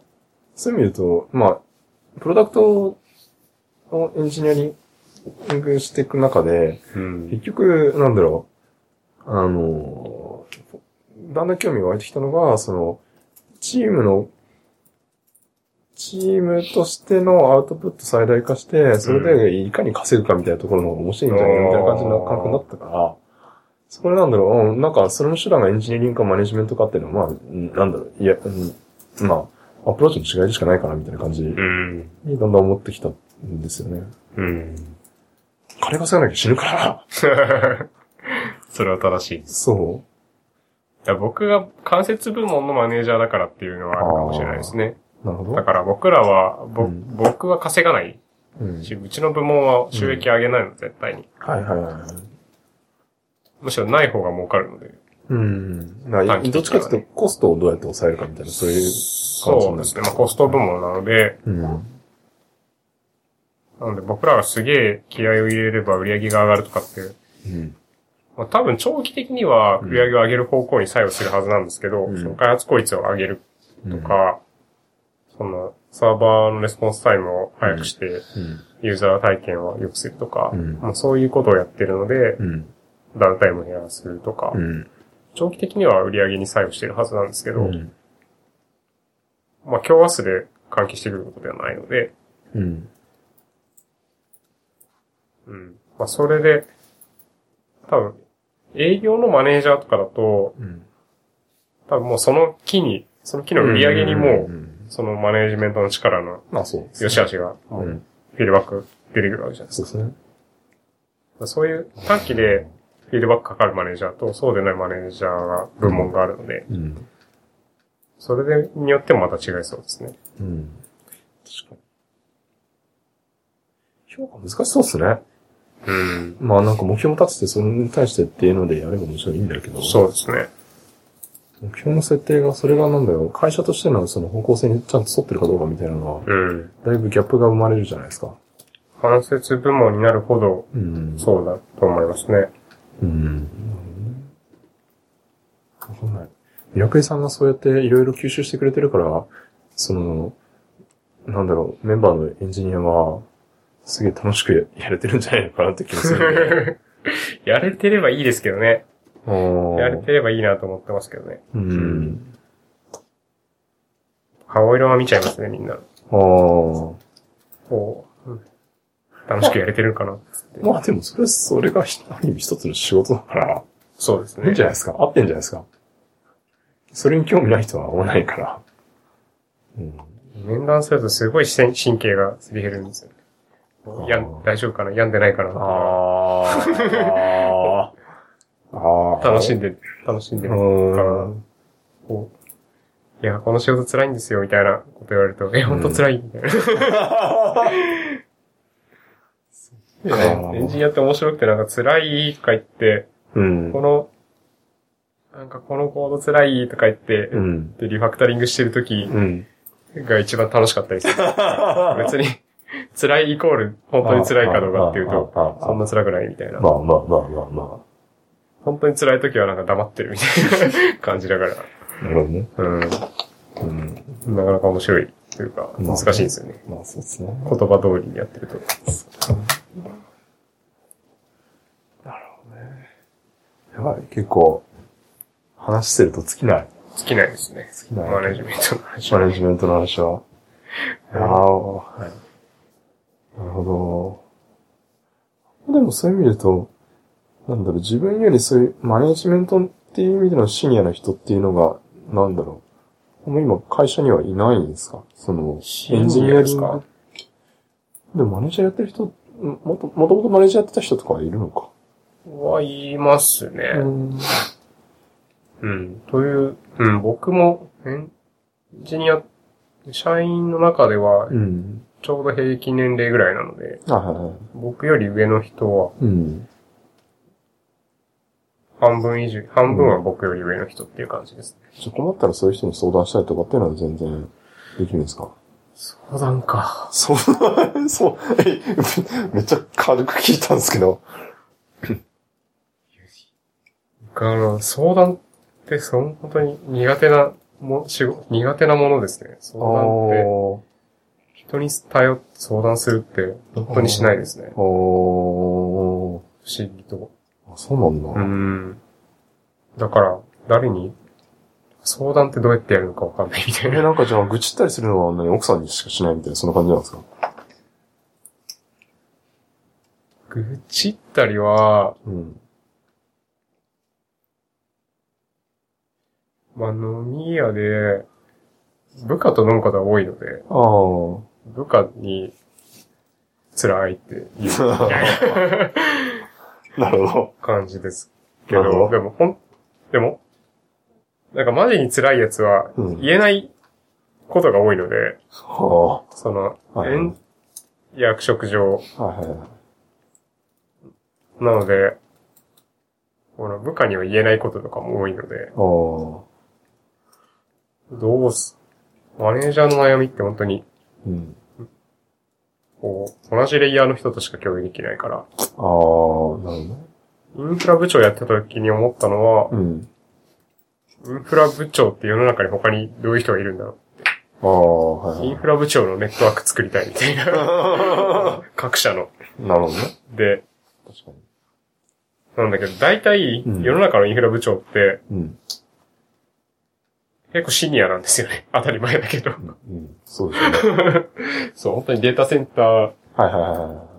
そういう意味で言うと、まあ、プロダクトをエンジニアリングしていく中で、うん。結局、なんだろう、あの、だんだん興味が湧いてきたのが、その、チームの、チームとしてのアウトプット最大化して、それでいかに稼ぐかみたいなところの方が面白いんじゃないかみたいな感じの感覚だったから、そこでなんだろう、うんなんかそれの手段がエンジニアリングかマネジメントかっていうのは、まあ、うんなんだろう、いや、うんまあ、アプローチの違いしかないかなみたいな感じうん。にだんだん思ってきたんですよね。うん。金稼がなきゃ死ぬからな。それは正しい。そいや僕が間接部門のマネージャーだからっていうのはあるかもしれないですね。う。なるほどだ。から僕らは、ぼうん僕は稼がないうんし、うちの部門は収益上げないの、絶対に。はいはいはいはい。むしろない方が儲かるので。うん。なねどっちかっていうと、コストをどうやって抑えるかみたいな、そういう感じそうですね。まあコスト部門なので、うん。なので僕らがすげえ気合を入れれば売り上げが上がるとかって、うん。まあ多分長期的には売り上げを上げる方向に作用するはずなんですけど、うんその開発効率を上げるとと、か、そのサーバーのレスポンスタイムを早くして、うん。ユーザー体験を良くするとか、うんまあそういうことをやってるので、うん。ダウンタイムを減らすとか、うん。長期的には売り上げに作用してるはずなんですけど、うん。まあ今日明日で関係してくることではないので、うん。うん。まあそれで、多分、営業のマネージャーとかだと、うん。多分もうその木に、その木の売り上げにも、ん、そのマネージメントの力のまあそうですね。良し悪しが、フうん。ィードバック出てくるわけじゃないですそうですね。か。そういう短期でフィードバックかかるマネージャーと、そうでないマネージャーが、部門があるので、うん。それで、によってもまた違いそうですね。うん。確かに。評価難しそうですね。うん。まあなんか目標も立てて、それに対してっていうのでやればもちろんいいんだけど。そうですね。目標の設定が、それがなんだよ、会社としてのその方向性にちゃんと沿ってるかどうかみたいなのは、うん。だいぶギャップが生まれるじゃないですか。間接部門になるほど、うん。そうだと思いますね。うん。わかんない。ミラクリさんがそうやっていろいろ吸収してくれてるから、その、なんだろう、メンバーのエンジニアは、すげえ楽しくやれてるんじゃないのかなって気がする。やれてればいいですけどね。やれてればいいなと思ってますけどね。うん。顔色は見ちゃいますね、みんな。ああ。こう、うん楽しくやれてるかな。まあでもそれ、それがある意味一つの仕事だから、そうですね。いいんじゃないですか？合ってんじゃないですか？それに興味ない人は合わないから。うん。面談するとすごい神神経がすり減るんですよね。やん大丈夫かな？病んでないかなああ。あ あ。楽しんで、楽しんでうるから、ん。こう、いや、この仕事辛いんですよ、みたいなこと言われると、え、本当辛い？みたいな。あーエンジニアって面白くてなんか辛いとか言って、うんこ。の、なんかこのコード辛いとか言って、うん。で、リファクタリングしてる時うん。が一番楽しかったりする。別に、辛いイコール、本当に辛いかどうかっていうと、ああああああそんな辛くないみたいな。まあまあまあまあま本当に辛い時はなんか黙ってるみたいな感じだから。あ。なるほどね。うん。うん。なかなか面白いというか、まあ難しいんですよね。まあそうですね。言葉通りにやってると。やばい、結構、話してると尽きない。尽きないですね。尽きない。マネジメントの話マは。ネジメントの話は。ああ、はい。なるほど。でもそういう意味でと、なんだろう、自分よりそういうマネジメントっていう意味でのシニアな人っていうのが、なんだろう。もう今会社にはいないんですか？その、エンジニアリング。でもマネージャーやってる人、ももと、もともとマネージャーやってた人とかはいるのか？はいますね。ん。うん。という、うん、僕も、エンジニア、社員の中では、うん。ちょうど平均年齢ぐらいなので、あ、はいはい。僕より上の人は、うん。半分以上、半分は僕より上の人っていう感じですね。じゃあ困ったらそういう人に相談したりとかっていうのは全然できるんですか？相談か。そう、そう、えめっちゃ軽く聞いたんですけど。あの、相談、って、その、本当に苦手なも、仕事、苦手なものですね。相談って、お人に頼って相談するって、本当にしないですね。ー。お不思議と。ー。あそうなんだ。うん。だから、誰に、相談ってどうやってやるのかわかんないみたいえ、な。なんかじゃあ、愚痴ったりするのは何？奥さんにしかしないみたいな、そんな感じなんですか？愚痴ったりは、うん。まあ、飲み屋で、部下と飲むことが多いので、ああ。部下に、辛いって言うな なるほど。感じですけど、どでも、ほん、でも、なんかマジに辛いやつはうん言えないことが多いので、はその、はい演役職上、あ。はいはいはい。なので、この部下には言えないこととかも多いので。どうす、マネージャーの悩みって本当に、うん。こう、同じレイヤーの人としか共有できないから、ああ、なるほどね。インフラ部長やってた時に思ったのは、うん。インフラ部長って世の中に他にどういう人がいるんだろああ、はう。いはい。インフラ部長のネットワーク作りたいみたいな。各社の。なるほどね。で、確かに。なんだけど、大体、うん世の中のインフラ部長って、うん。結構シニアなんですよね。当たり前だけど。うん。そうですね。そう、本当にデータセンター。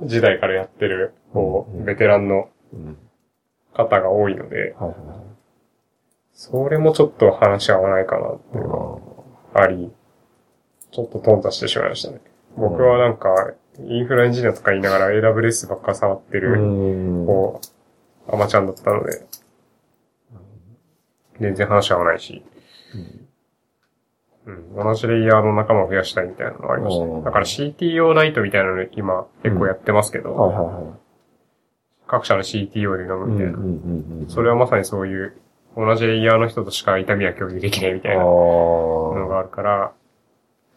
時代からやってる、こうベテランのうん。方が多いので。それもちょっと話合わないかなっていうのがあり、ちょっと頓挫してしまいましたね。僕はなんか、インフラエンジニアとか言いながら AWS ばっか触ってうる、ん。こう、アマちゃんだったので、全然話合わないし、うん、同じレイヤーの仲間を増やしたいみたいなのがありましたね。うんだから CTO ナイトみたいなの今結構やってますけど、はいはいは各社の CTO で飲むい。みたいな。うんうんうん。それはまさにそういう、同じレイヤーの人としか痛みは共有できないみたいな。のがあるから、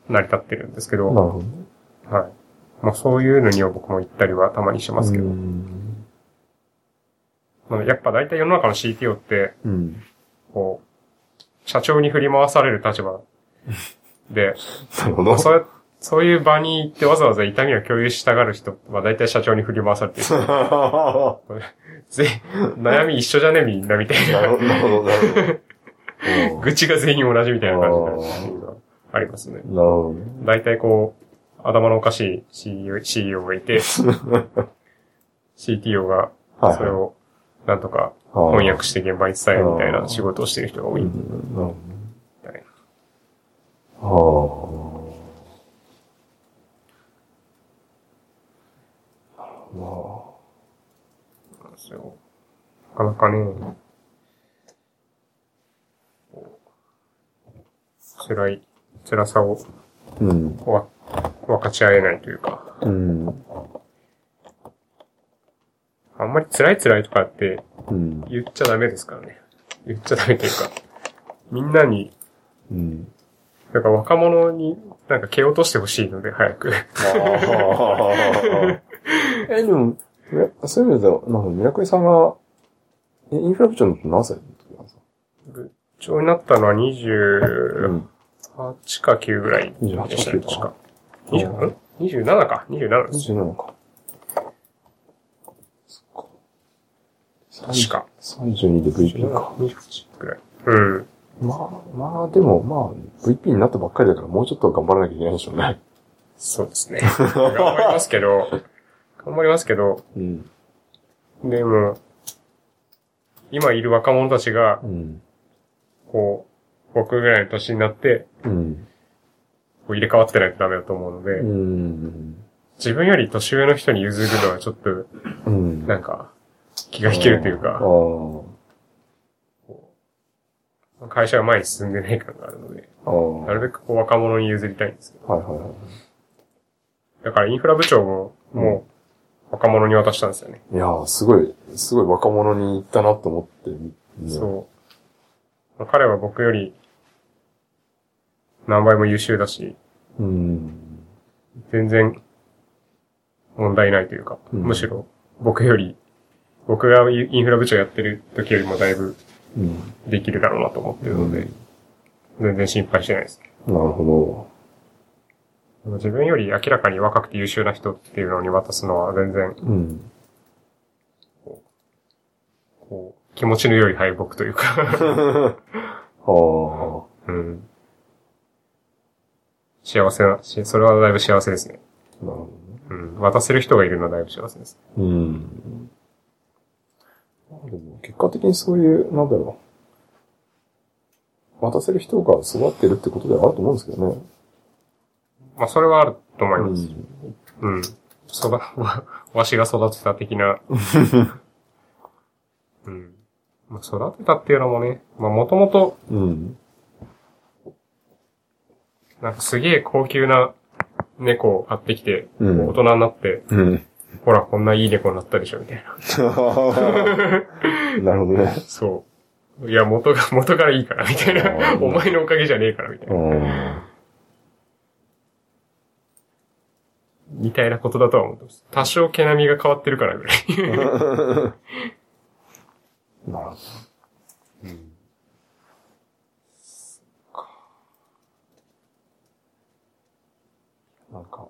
成り立ってるんですけど、なるほどね。はい。まあそういうのには僕も行ったりはたまにしますけど、うん。まあやっぱ大体世の中の CTO って、うん。こう、社長に振り回される立場 で、なるほど。そうそういう場に行ってわざわざ痛みを共有したがる人は大体社長に振り回されてる。ぜ悩み一緒じゃねみんなみたいな。なるほど、なる 愚痴が全員同じみたいな感じになるっていうのはありますね。なるほどね。大体こう、頭のおかしい CEO, CEO がいて、CTO がはい。それをなんとか翻翻訳して現場に伝えるみたいな仕事をしてる人が多い。うん、なるほどはあ。まなんですよ。なかなかね、辛い、辛さをあ。うん。わ分かち合えないというか、うん。あんまり辛い辛いとかってうん。言っちゃダメですからね。言っちゃダメというか、みんなに、うん。なんか若者になんか蹴落としてほしいので、早く。え、でも、えそういう意味では、なんか、ミラクリさんが、え、インフラ部長になって何歳の時なんですか？部長になったのは28ん。か9ぐらいでしたね、28か確か。20 27か ?27 です。27か。そっか。確か。32で VP か。28ぐらい。うん。まあ、まあ、でも、まあ、VP になったばっかりだから、もうちょっと頑張らなきゃいけないでしょうね。そうですね。頑張りますけど、頑張りますけど、うん。でも、今いる若者たちがう、ん。こう、僕ぐらいの年になって、うん。こう入れ替わってないとダメだと思うので、うん。自分より年上の人に譲るのはちょっと、うん。なんか、気が引けるというあか、あ。会社が前に進んでない感があるので。なるべくこう若者に譲りたいんですよ。はいはいはい。だからインフラ部長も、もう、若者に渡したんですよね。いやー、すごい、すごい若者に行ったなと思って、ねそう。彼は僕より、何倍も優秀だし、う。うん。全然、問題ないというか、うんむしろ、僕より、僕がインフラ部長やってる時よりもだいぶうん。できるだろうなと思ってるので、全然心配してないです。なるほ自分より明らかに若くて優秀な人っていうのに渡すのは全然、ど。うん。こう、気持ちの良い敗北というか、はうん。幸せな、しそれはだいぶ幸せですね。あ。なるほうん。渡せる人がいるのはだいぶ幸せです。ど。うん。でも結果的にそういう、なんだろう。渡せる人が育ってるってことではあると思うんですけどね。まあ、それはあると思います。うん。うん。育、わ、わしが育てた的な。うん。まあ、育てたっていうのもね、まあ、もともと、うん。なんかすげえ高級な猫を買ってきて、うん大人になって、うん。ほら、こんないい猫になったでしょ、みたいな。なるほどね。そう。いや、元が、元からいいから、みたいな。お前のおかげじゃねえから、みたいな。うん。みたいなことだとは思ってます。多少毛並みが変わってるからぐらい。なるほど。なんか、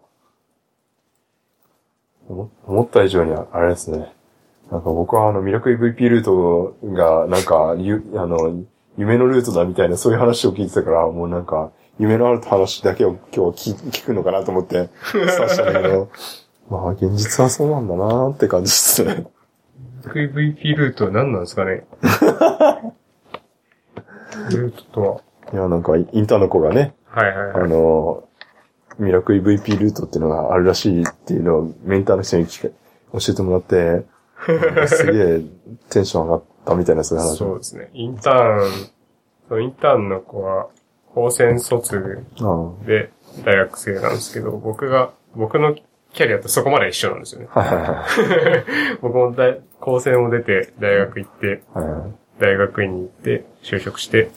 思思った以上にあれですね。なんか僕はあのミラクル VP ルートがなんか、ゆあの、夢のルートだみたいなそういう話を聞いてたから、もうなんか、夢のある話だけを今日聞聞くのかなと思って刺したんだけど、まあ現実はそうなんだなーって感じですね。VVP ルートは何なんですかね？ルートとは。いや、なんかインターの子がね、あはいはいはい。の、ミラクル VP ルートっていうのがあるらしいっていうのをメンターの人に教えてもらって、すげえテンション上がったみたいなそういう話。そうですね。インターン、そのインターンの子は、高専卒あで大学生なんですけど、僕が、僕のキャリアとそこまで一緒なんですよね。あはいはいはい。僕も大高専を出て、大学行って、はいはい大学院に行って、就職して、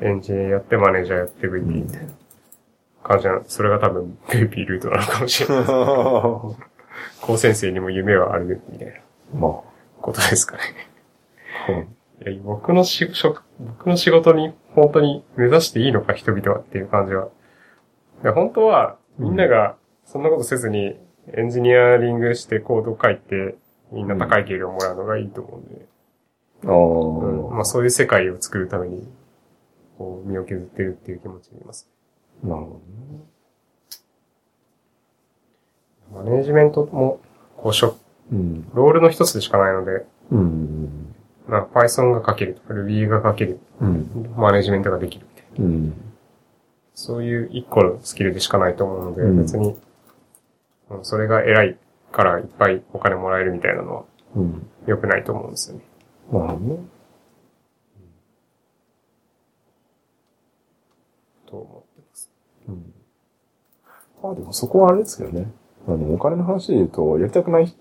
エンジニアやって、マネージャーやって VP みたいな感じな。それが多分 VP ルートなのかもしれない。高専生にも夢はある、みたいなまあことですかね。あ、いや僕の仕職、僕の仕事に本当に目指していいのか人々はっていう感じは。いや本当はみんながそんなことせずにエンジニアリングしてコード書いてみんな高い給料をもらうのがいいと思うんで、あーうんまあそういう世界を作るためにこう身を削ってるっていう気持ちでいます。なるほマネージメントもこう職、どね。うん。ロールの一つでしかないので、うん。なんか Python が書けるとか Ruby が書ける、うん。マネージメントができるみたいな。うん。そういう一個のスキルでしかないと思うので、うん別に、うんそれが偉いからいっぱいお金もらえるみたいなのはうん。良くないと思うんですよね。なるほどね。と思ってます。うん。まあでもそこはあれですけどね。あの、お金の話で言うと、やりたくない、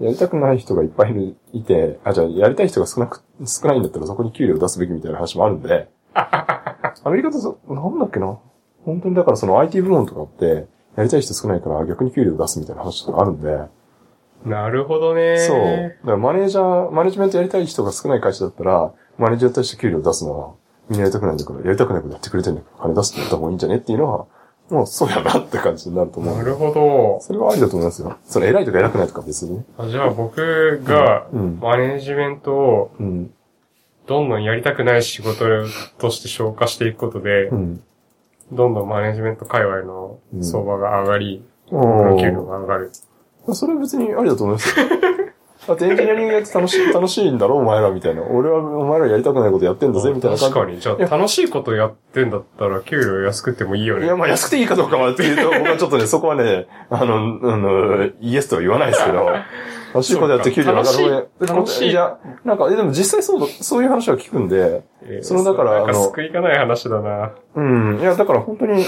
やりたくない人がいっぱいいる、いて、あ、じゃあやりたい人が少なく、少ないんだったらそこに給料を出すべきみたいな話もあるんで、アメリカとそ、なんだっけな。本当にだからその IT 部門とかって、やりたい人少ないから逆に給料を出すみたいな話とかあるんで、なるほどね。そう。だからマネージャー、マネジメントやりたい人が少ない会社だったら、マネージャーとして給料を出すのは、みんなやりたくないんだから、やりたくないことやってくれてんだから、金出してやった方がいいんじゃねっていうのは、もうそうやなって感じになると思う。なるほど。それはありだと思いますよ。それ偉いとか偉くないとか別にね。あじゃあ僕がうんマネージメントをうん。どんどんやりたくない仕事として消化していくことで、うん。どんどんマネージメント界隈の相場が上がり、お僕の給料ーが上がる。それは別にありだと思いますよ。だってエンジニアリングやって楽しい、楽しいんだろお前らみたいな。俺はお前らやりたくないことやってんだぜみたいな感じ。確かに。じゃあ楽しいことやってんだったら給料安くてもいいよね。いや、まあ安くていいかどうかはっていうと、僕はちょっとね、そこはね、あの、あの、イエスとは言わないですけど、楽しいことやって給料上がる楽しいいいや、なんか、えでも実際そうだ、そういう話は聞くんで、えーそのだからあの救いがない話だな。うん。いや、だから本当に、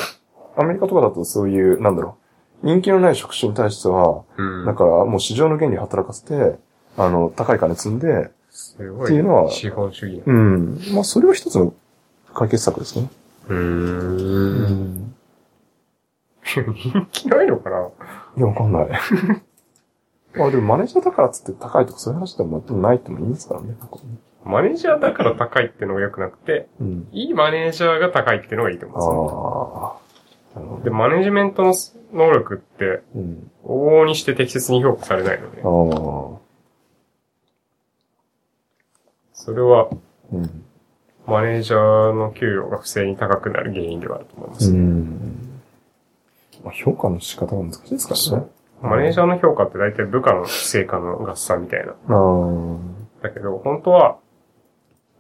アメリカとかだとそういう、なんだろう、人気のない職種に対しては、うんだからもう市場の原理働かせて、あの、高い金積んで、すごっていうのは資本主義。うん。まあ、それは一つの解決策ですね。うー。うんん。人 気ないのかな？いや、わかんない。ま あでもマネージャーだからっつって高いとかそういう話でもないってもいいんですからね。マネージャーだから高いってのが良くなくて、うん。いいマネージャーが高いってのがいいと思ああ。なるほうんですよ。で、マネジメントの能力って。往々にして適切に評価されないので、ああ。それは、うん。マネージャーの給与が不正に高くなる原因ではあると思います。うん。まあ、評価の仕方が難しいですからね。マネージャーの評価って大体部下の成果の合算みたいな。だけど、本当は、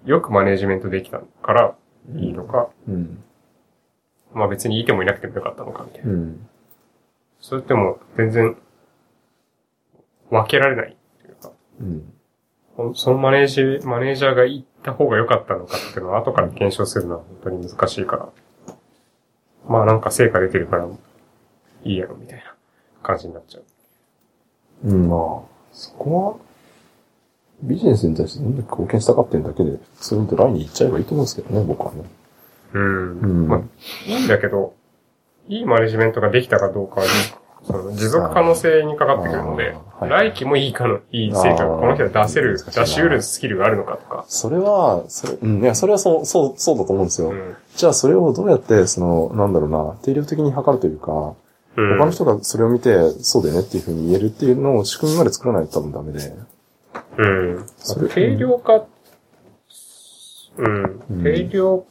よくマネージメントできたからいいのか、うん。まあ別にいてもいなくてもよかったのかみたいな。うん。それってもう全然分けられないっていうか、うん。そのマネージ、マネージャーが行った方が良かったのかっていうのは後から検証するのは本当に難しいから、まあなんか成果出てるからいいやろみたいな感じになっちゃう。うん、まあ、そこは、ビジネスに対してどんだけ貢献したかっていうだけで、普通にドライに行っちゃえばいいと思うんですけどね、僕はね。うん。うんまあ、いいんだけど、いいマネジメントができたかどうかは、持続可能性にかかってくるので来期もいいかの、いい成果がこの人は出せる、出し得るスキルがあるのかとか。それは、それ、うん、いや、それはそう、そう、そうだと思うんですよ。うん。じゃあ、それをどうやって、その、なんだろうな、定量的に測るというか、うん他の人がそれを見て、そうだよねっていうふうに言えるっていうのを仕組みまで作らないと多分ダメで。うん。それ定量化、うんうん。定量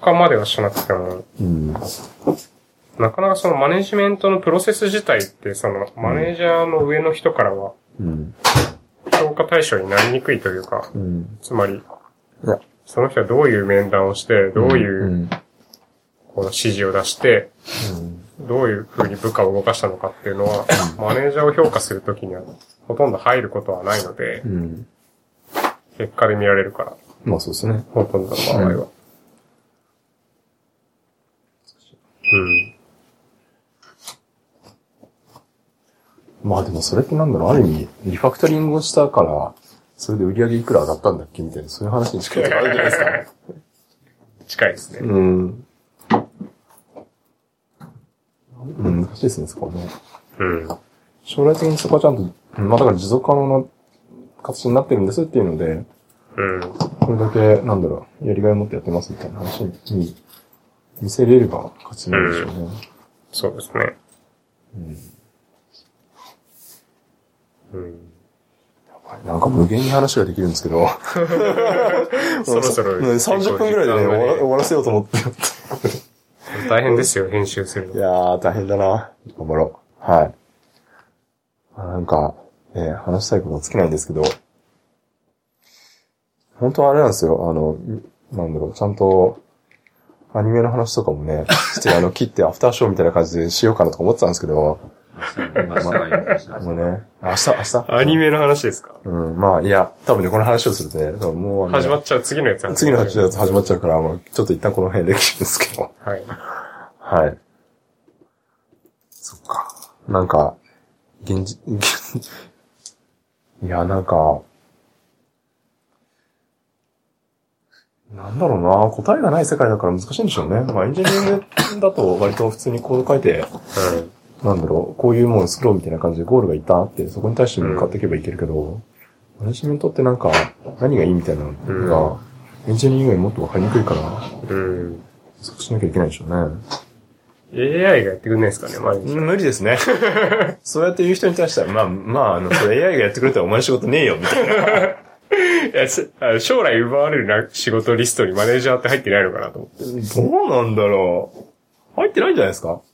化まではしなくても、うん。なかなかそのマネジメントのプロセス自体って、そのマネージャーの上の人からはうん。評価対象になりにくいというか、うん。つまりその人はどういう面談をして、どういううん。この指示を出して、うんどういう風に部下を動かしたのかっていうのは、マネージャーを評価するときにはほとんど入ることはないのでう、ん。結果で見られるから、まあそうですね。ほとんどの場合は。うん。まあでもそれってなんだろう、ある意味、リファクタリングをしたから、それで売り上げいくら上がったんだっけ？みたいな、そういう話に近いとこあるじゃないですか。近いですね。うん。うん、難しいですね、そこはね。うん。将来的にそこはちゃんと、うんまあだから持続可能な形になってるんですっていうので、うん。これだけ、なんだろう、やりがいを持ってやってますみたいな話に見せれれば勝ちなんでしょうね。そうですね。うんうん。なんか無限に話ができるんですけど、そろそろうん30分ぐらいでね、終わら終わらせようと思って。大変ですよ、編集するの。いやー、大変だな。頑張ろう。はい。あなんか、ね、話したいことは尽きないんですけど、本当はあれなんですよ。あの、なんだろう、ちゃんと、アニメの話とかもね、して、あの、切ってアフターショーみたいな感じでしようかなとか思ってたんですけど、もうね、明日、明日？アニメの話ですか？うん、まあ、いや、多分ね、この話をするとね、もう、始まっちゃう、次のやつ次の話のやつ始まっちゃうから、まあ、ちょっと一旦この辺できるんですけど。はい。はい。そっか。なんか、現実、現 いや、なんか、なんだろうな、答えがない世界だから難しいんでしょうね。まあ、エンジニアリングだと割と普通にコード書いて、なんだろう、こういうもの作ろうみたいな感じでゴールがいたって、そこに対して向かっていけばいけるけど、マネジメントってなんか、何がいいみたいなのが、エンジニアリングよりもっとわかりにくいから、うん。そうしなきゃいけないでしょうね。AI がやってくんないですかね、毎日。無理ですね。そうやって言う人に対しては、まあ、まあ、あの、それ AI がやってくれたらお前の仕事ねえよ、みたいな。いや将来奪われるな仕事リストにマネージャーって入ってないのかなと思っどうなんだろう。入ってないんじゃないですか？て。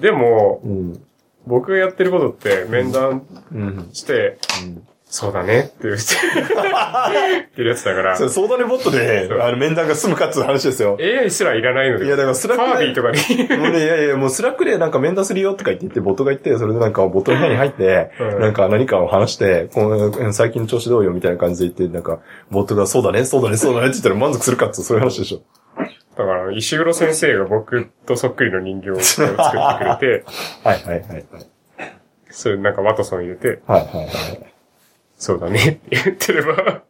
でも、うん。僕がやってることって面談うん。して、そうだねって言って、言ってるやつだからそ、れ、相談にボットで、あの、面談が済むかっていう話ですよ。AI すらいらないので、いやだからスラックでファービーとかに、もうね、いやいや、もうスラックでなんか面談するよとか言って言って、ボットが言って、それでなんかボットの部屋に入って、うんなんか何かを話して、この最近の調子どうよみたいな感じで言って、なんか、ボットがそうだね、そうだね、そうだねって言ったら満足するかってそういう話でしょ。だから、石黒先生が僕とそっくりの人形を作ってくれて、はいはいはいはい。それなんかワトソン入れて、はいはいはい。そうだねって言ってれば、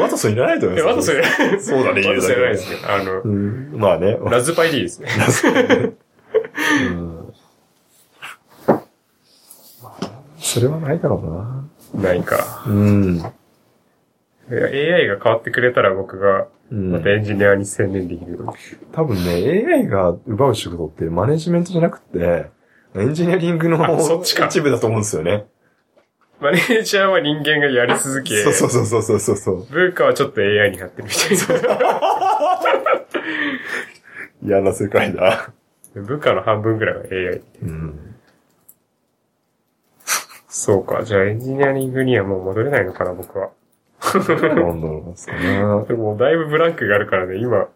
ワトソンいらないと思いえ、ますよ。ワトソンいらない。そうだね、ワトソンいらないでですけど、あの、うん、まあね。ラズパイでいいですね。そそれはないだろうな。ないか。うん。AI が変わってくれたら僕がうんまたエンジニアに専念できるのに。多分ね、AI が奪う仕事ってマネジメントじゃなくて、エンジニアリングのあそっちか一部だと思うんですよね。マネージャーは人間がやり続け、そうそうそうそうそうそうそう。文化はちょっと AI になってるみたいな。嫌な世界だ。部下の半分ぐらいは AI。うん。そうか。じゃあエンジニアリングにはもう戻れないのかな、僕は。なんだろうですかね。でもだいぶブランクがあるからね、今、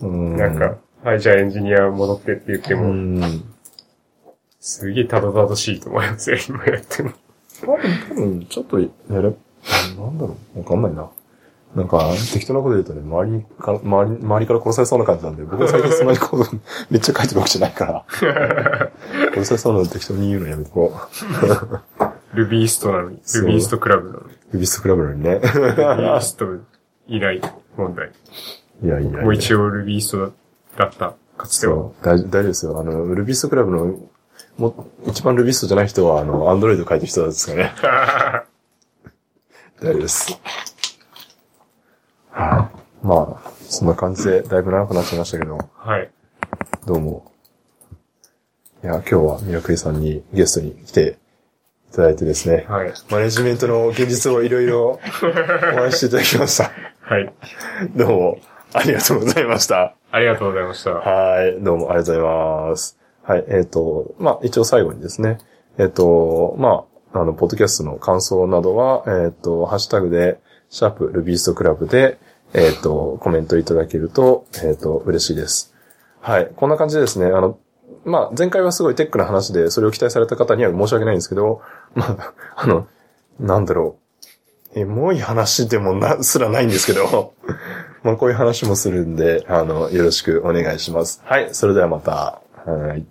うん。なんか、はい、じゃあエンジニア戻ってって言ってうも、ん。すげえたどたどしいと思いますよ、今やっても。多分、多分、ちょっとやれ、なんだろう、わかんないな。なんか、適当なこと言うとね、周りから、周り、周りから殺されそうな感じなんで、僕は最近そんなにこと、めっちゃ書いてるわけじゃないから。殺されそうなの適当に言うのやめとこう。ルビーストなのに、ルビーストクラブなのに。ルビストクラブなのにね。ルビースト以来問題。いやいやいや。もう一応ルビーストだった、かつては。そう、大丈大丈夫ですよ。あの、ルビストクラブの、も、一番ルビストじゃない人は、あの、アンドロイド書いてる人ですかね。大丈夫です。はい。まあ、そんな感じで、だいぶ長くなっちゃいましたけど、はい。どうも。いや、今日はミラクリさんにゲストに来ていただいてですね、はい。マネジメントの現実をいろいろ お話ししていただきました。はい。どうも、ありがとうございました。ありがとうございました。はい、どうもありがとうございます。はい、えっ、と、まあ、一応最後にですね、えっ、と、まあ、あの、ポッドキャストの感想などは、えっ、と、ハッシュタグで、シャープルビーストクラブで、えっ、と、コメントいただけると、えっ、と、嬉しいです。はい、こんな感じでですね、あの、まあ、前回はすごいテックな話で、それを期待された方には申し訳ないんですけど、まあ、あの、なんだろう、エモい話でもな、すらないんですけど、まあこういう話もするんで、あの、よろしくお願いします。はい、それではまた。はい。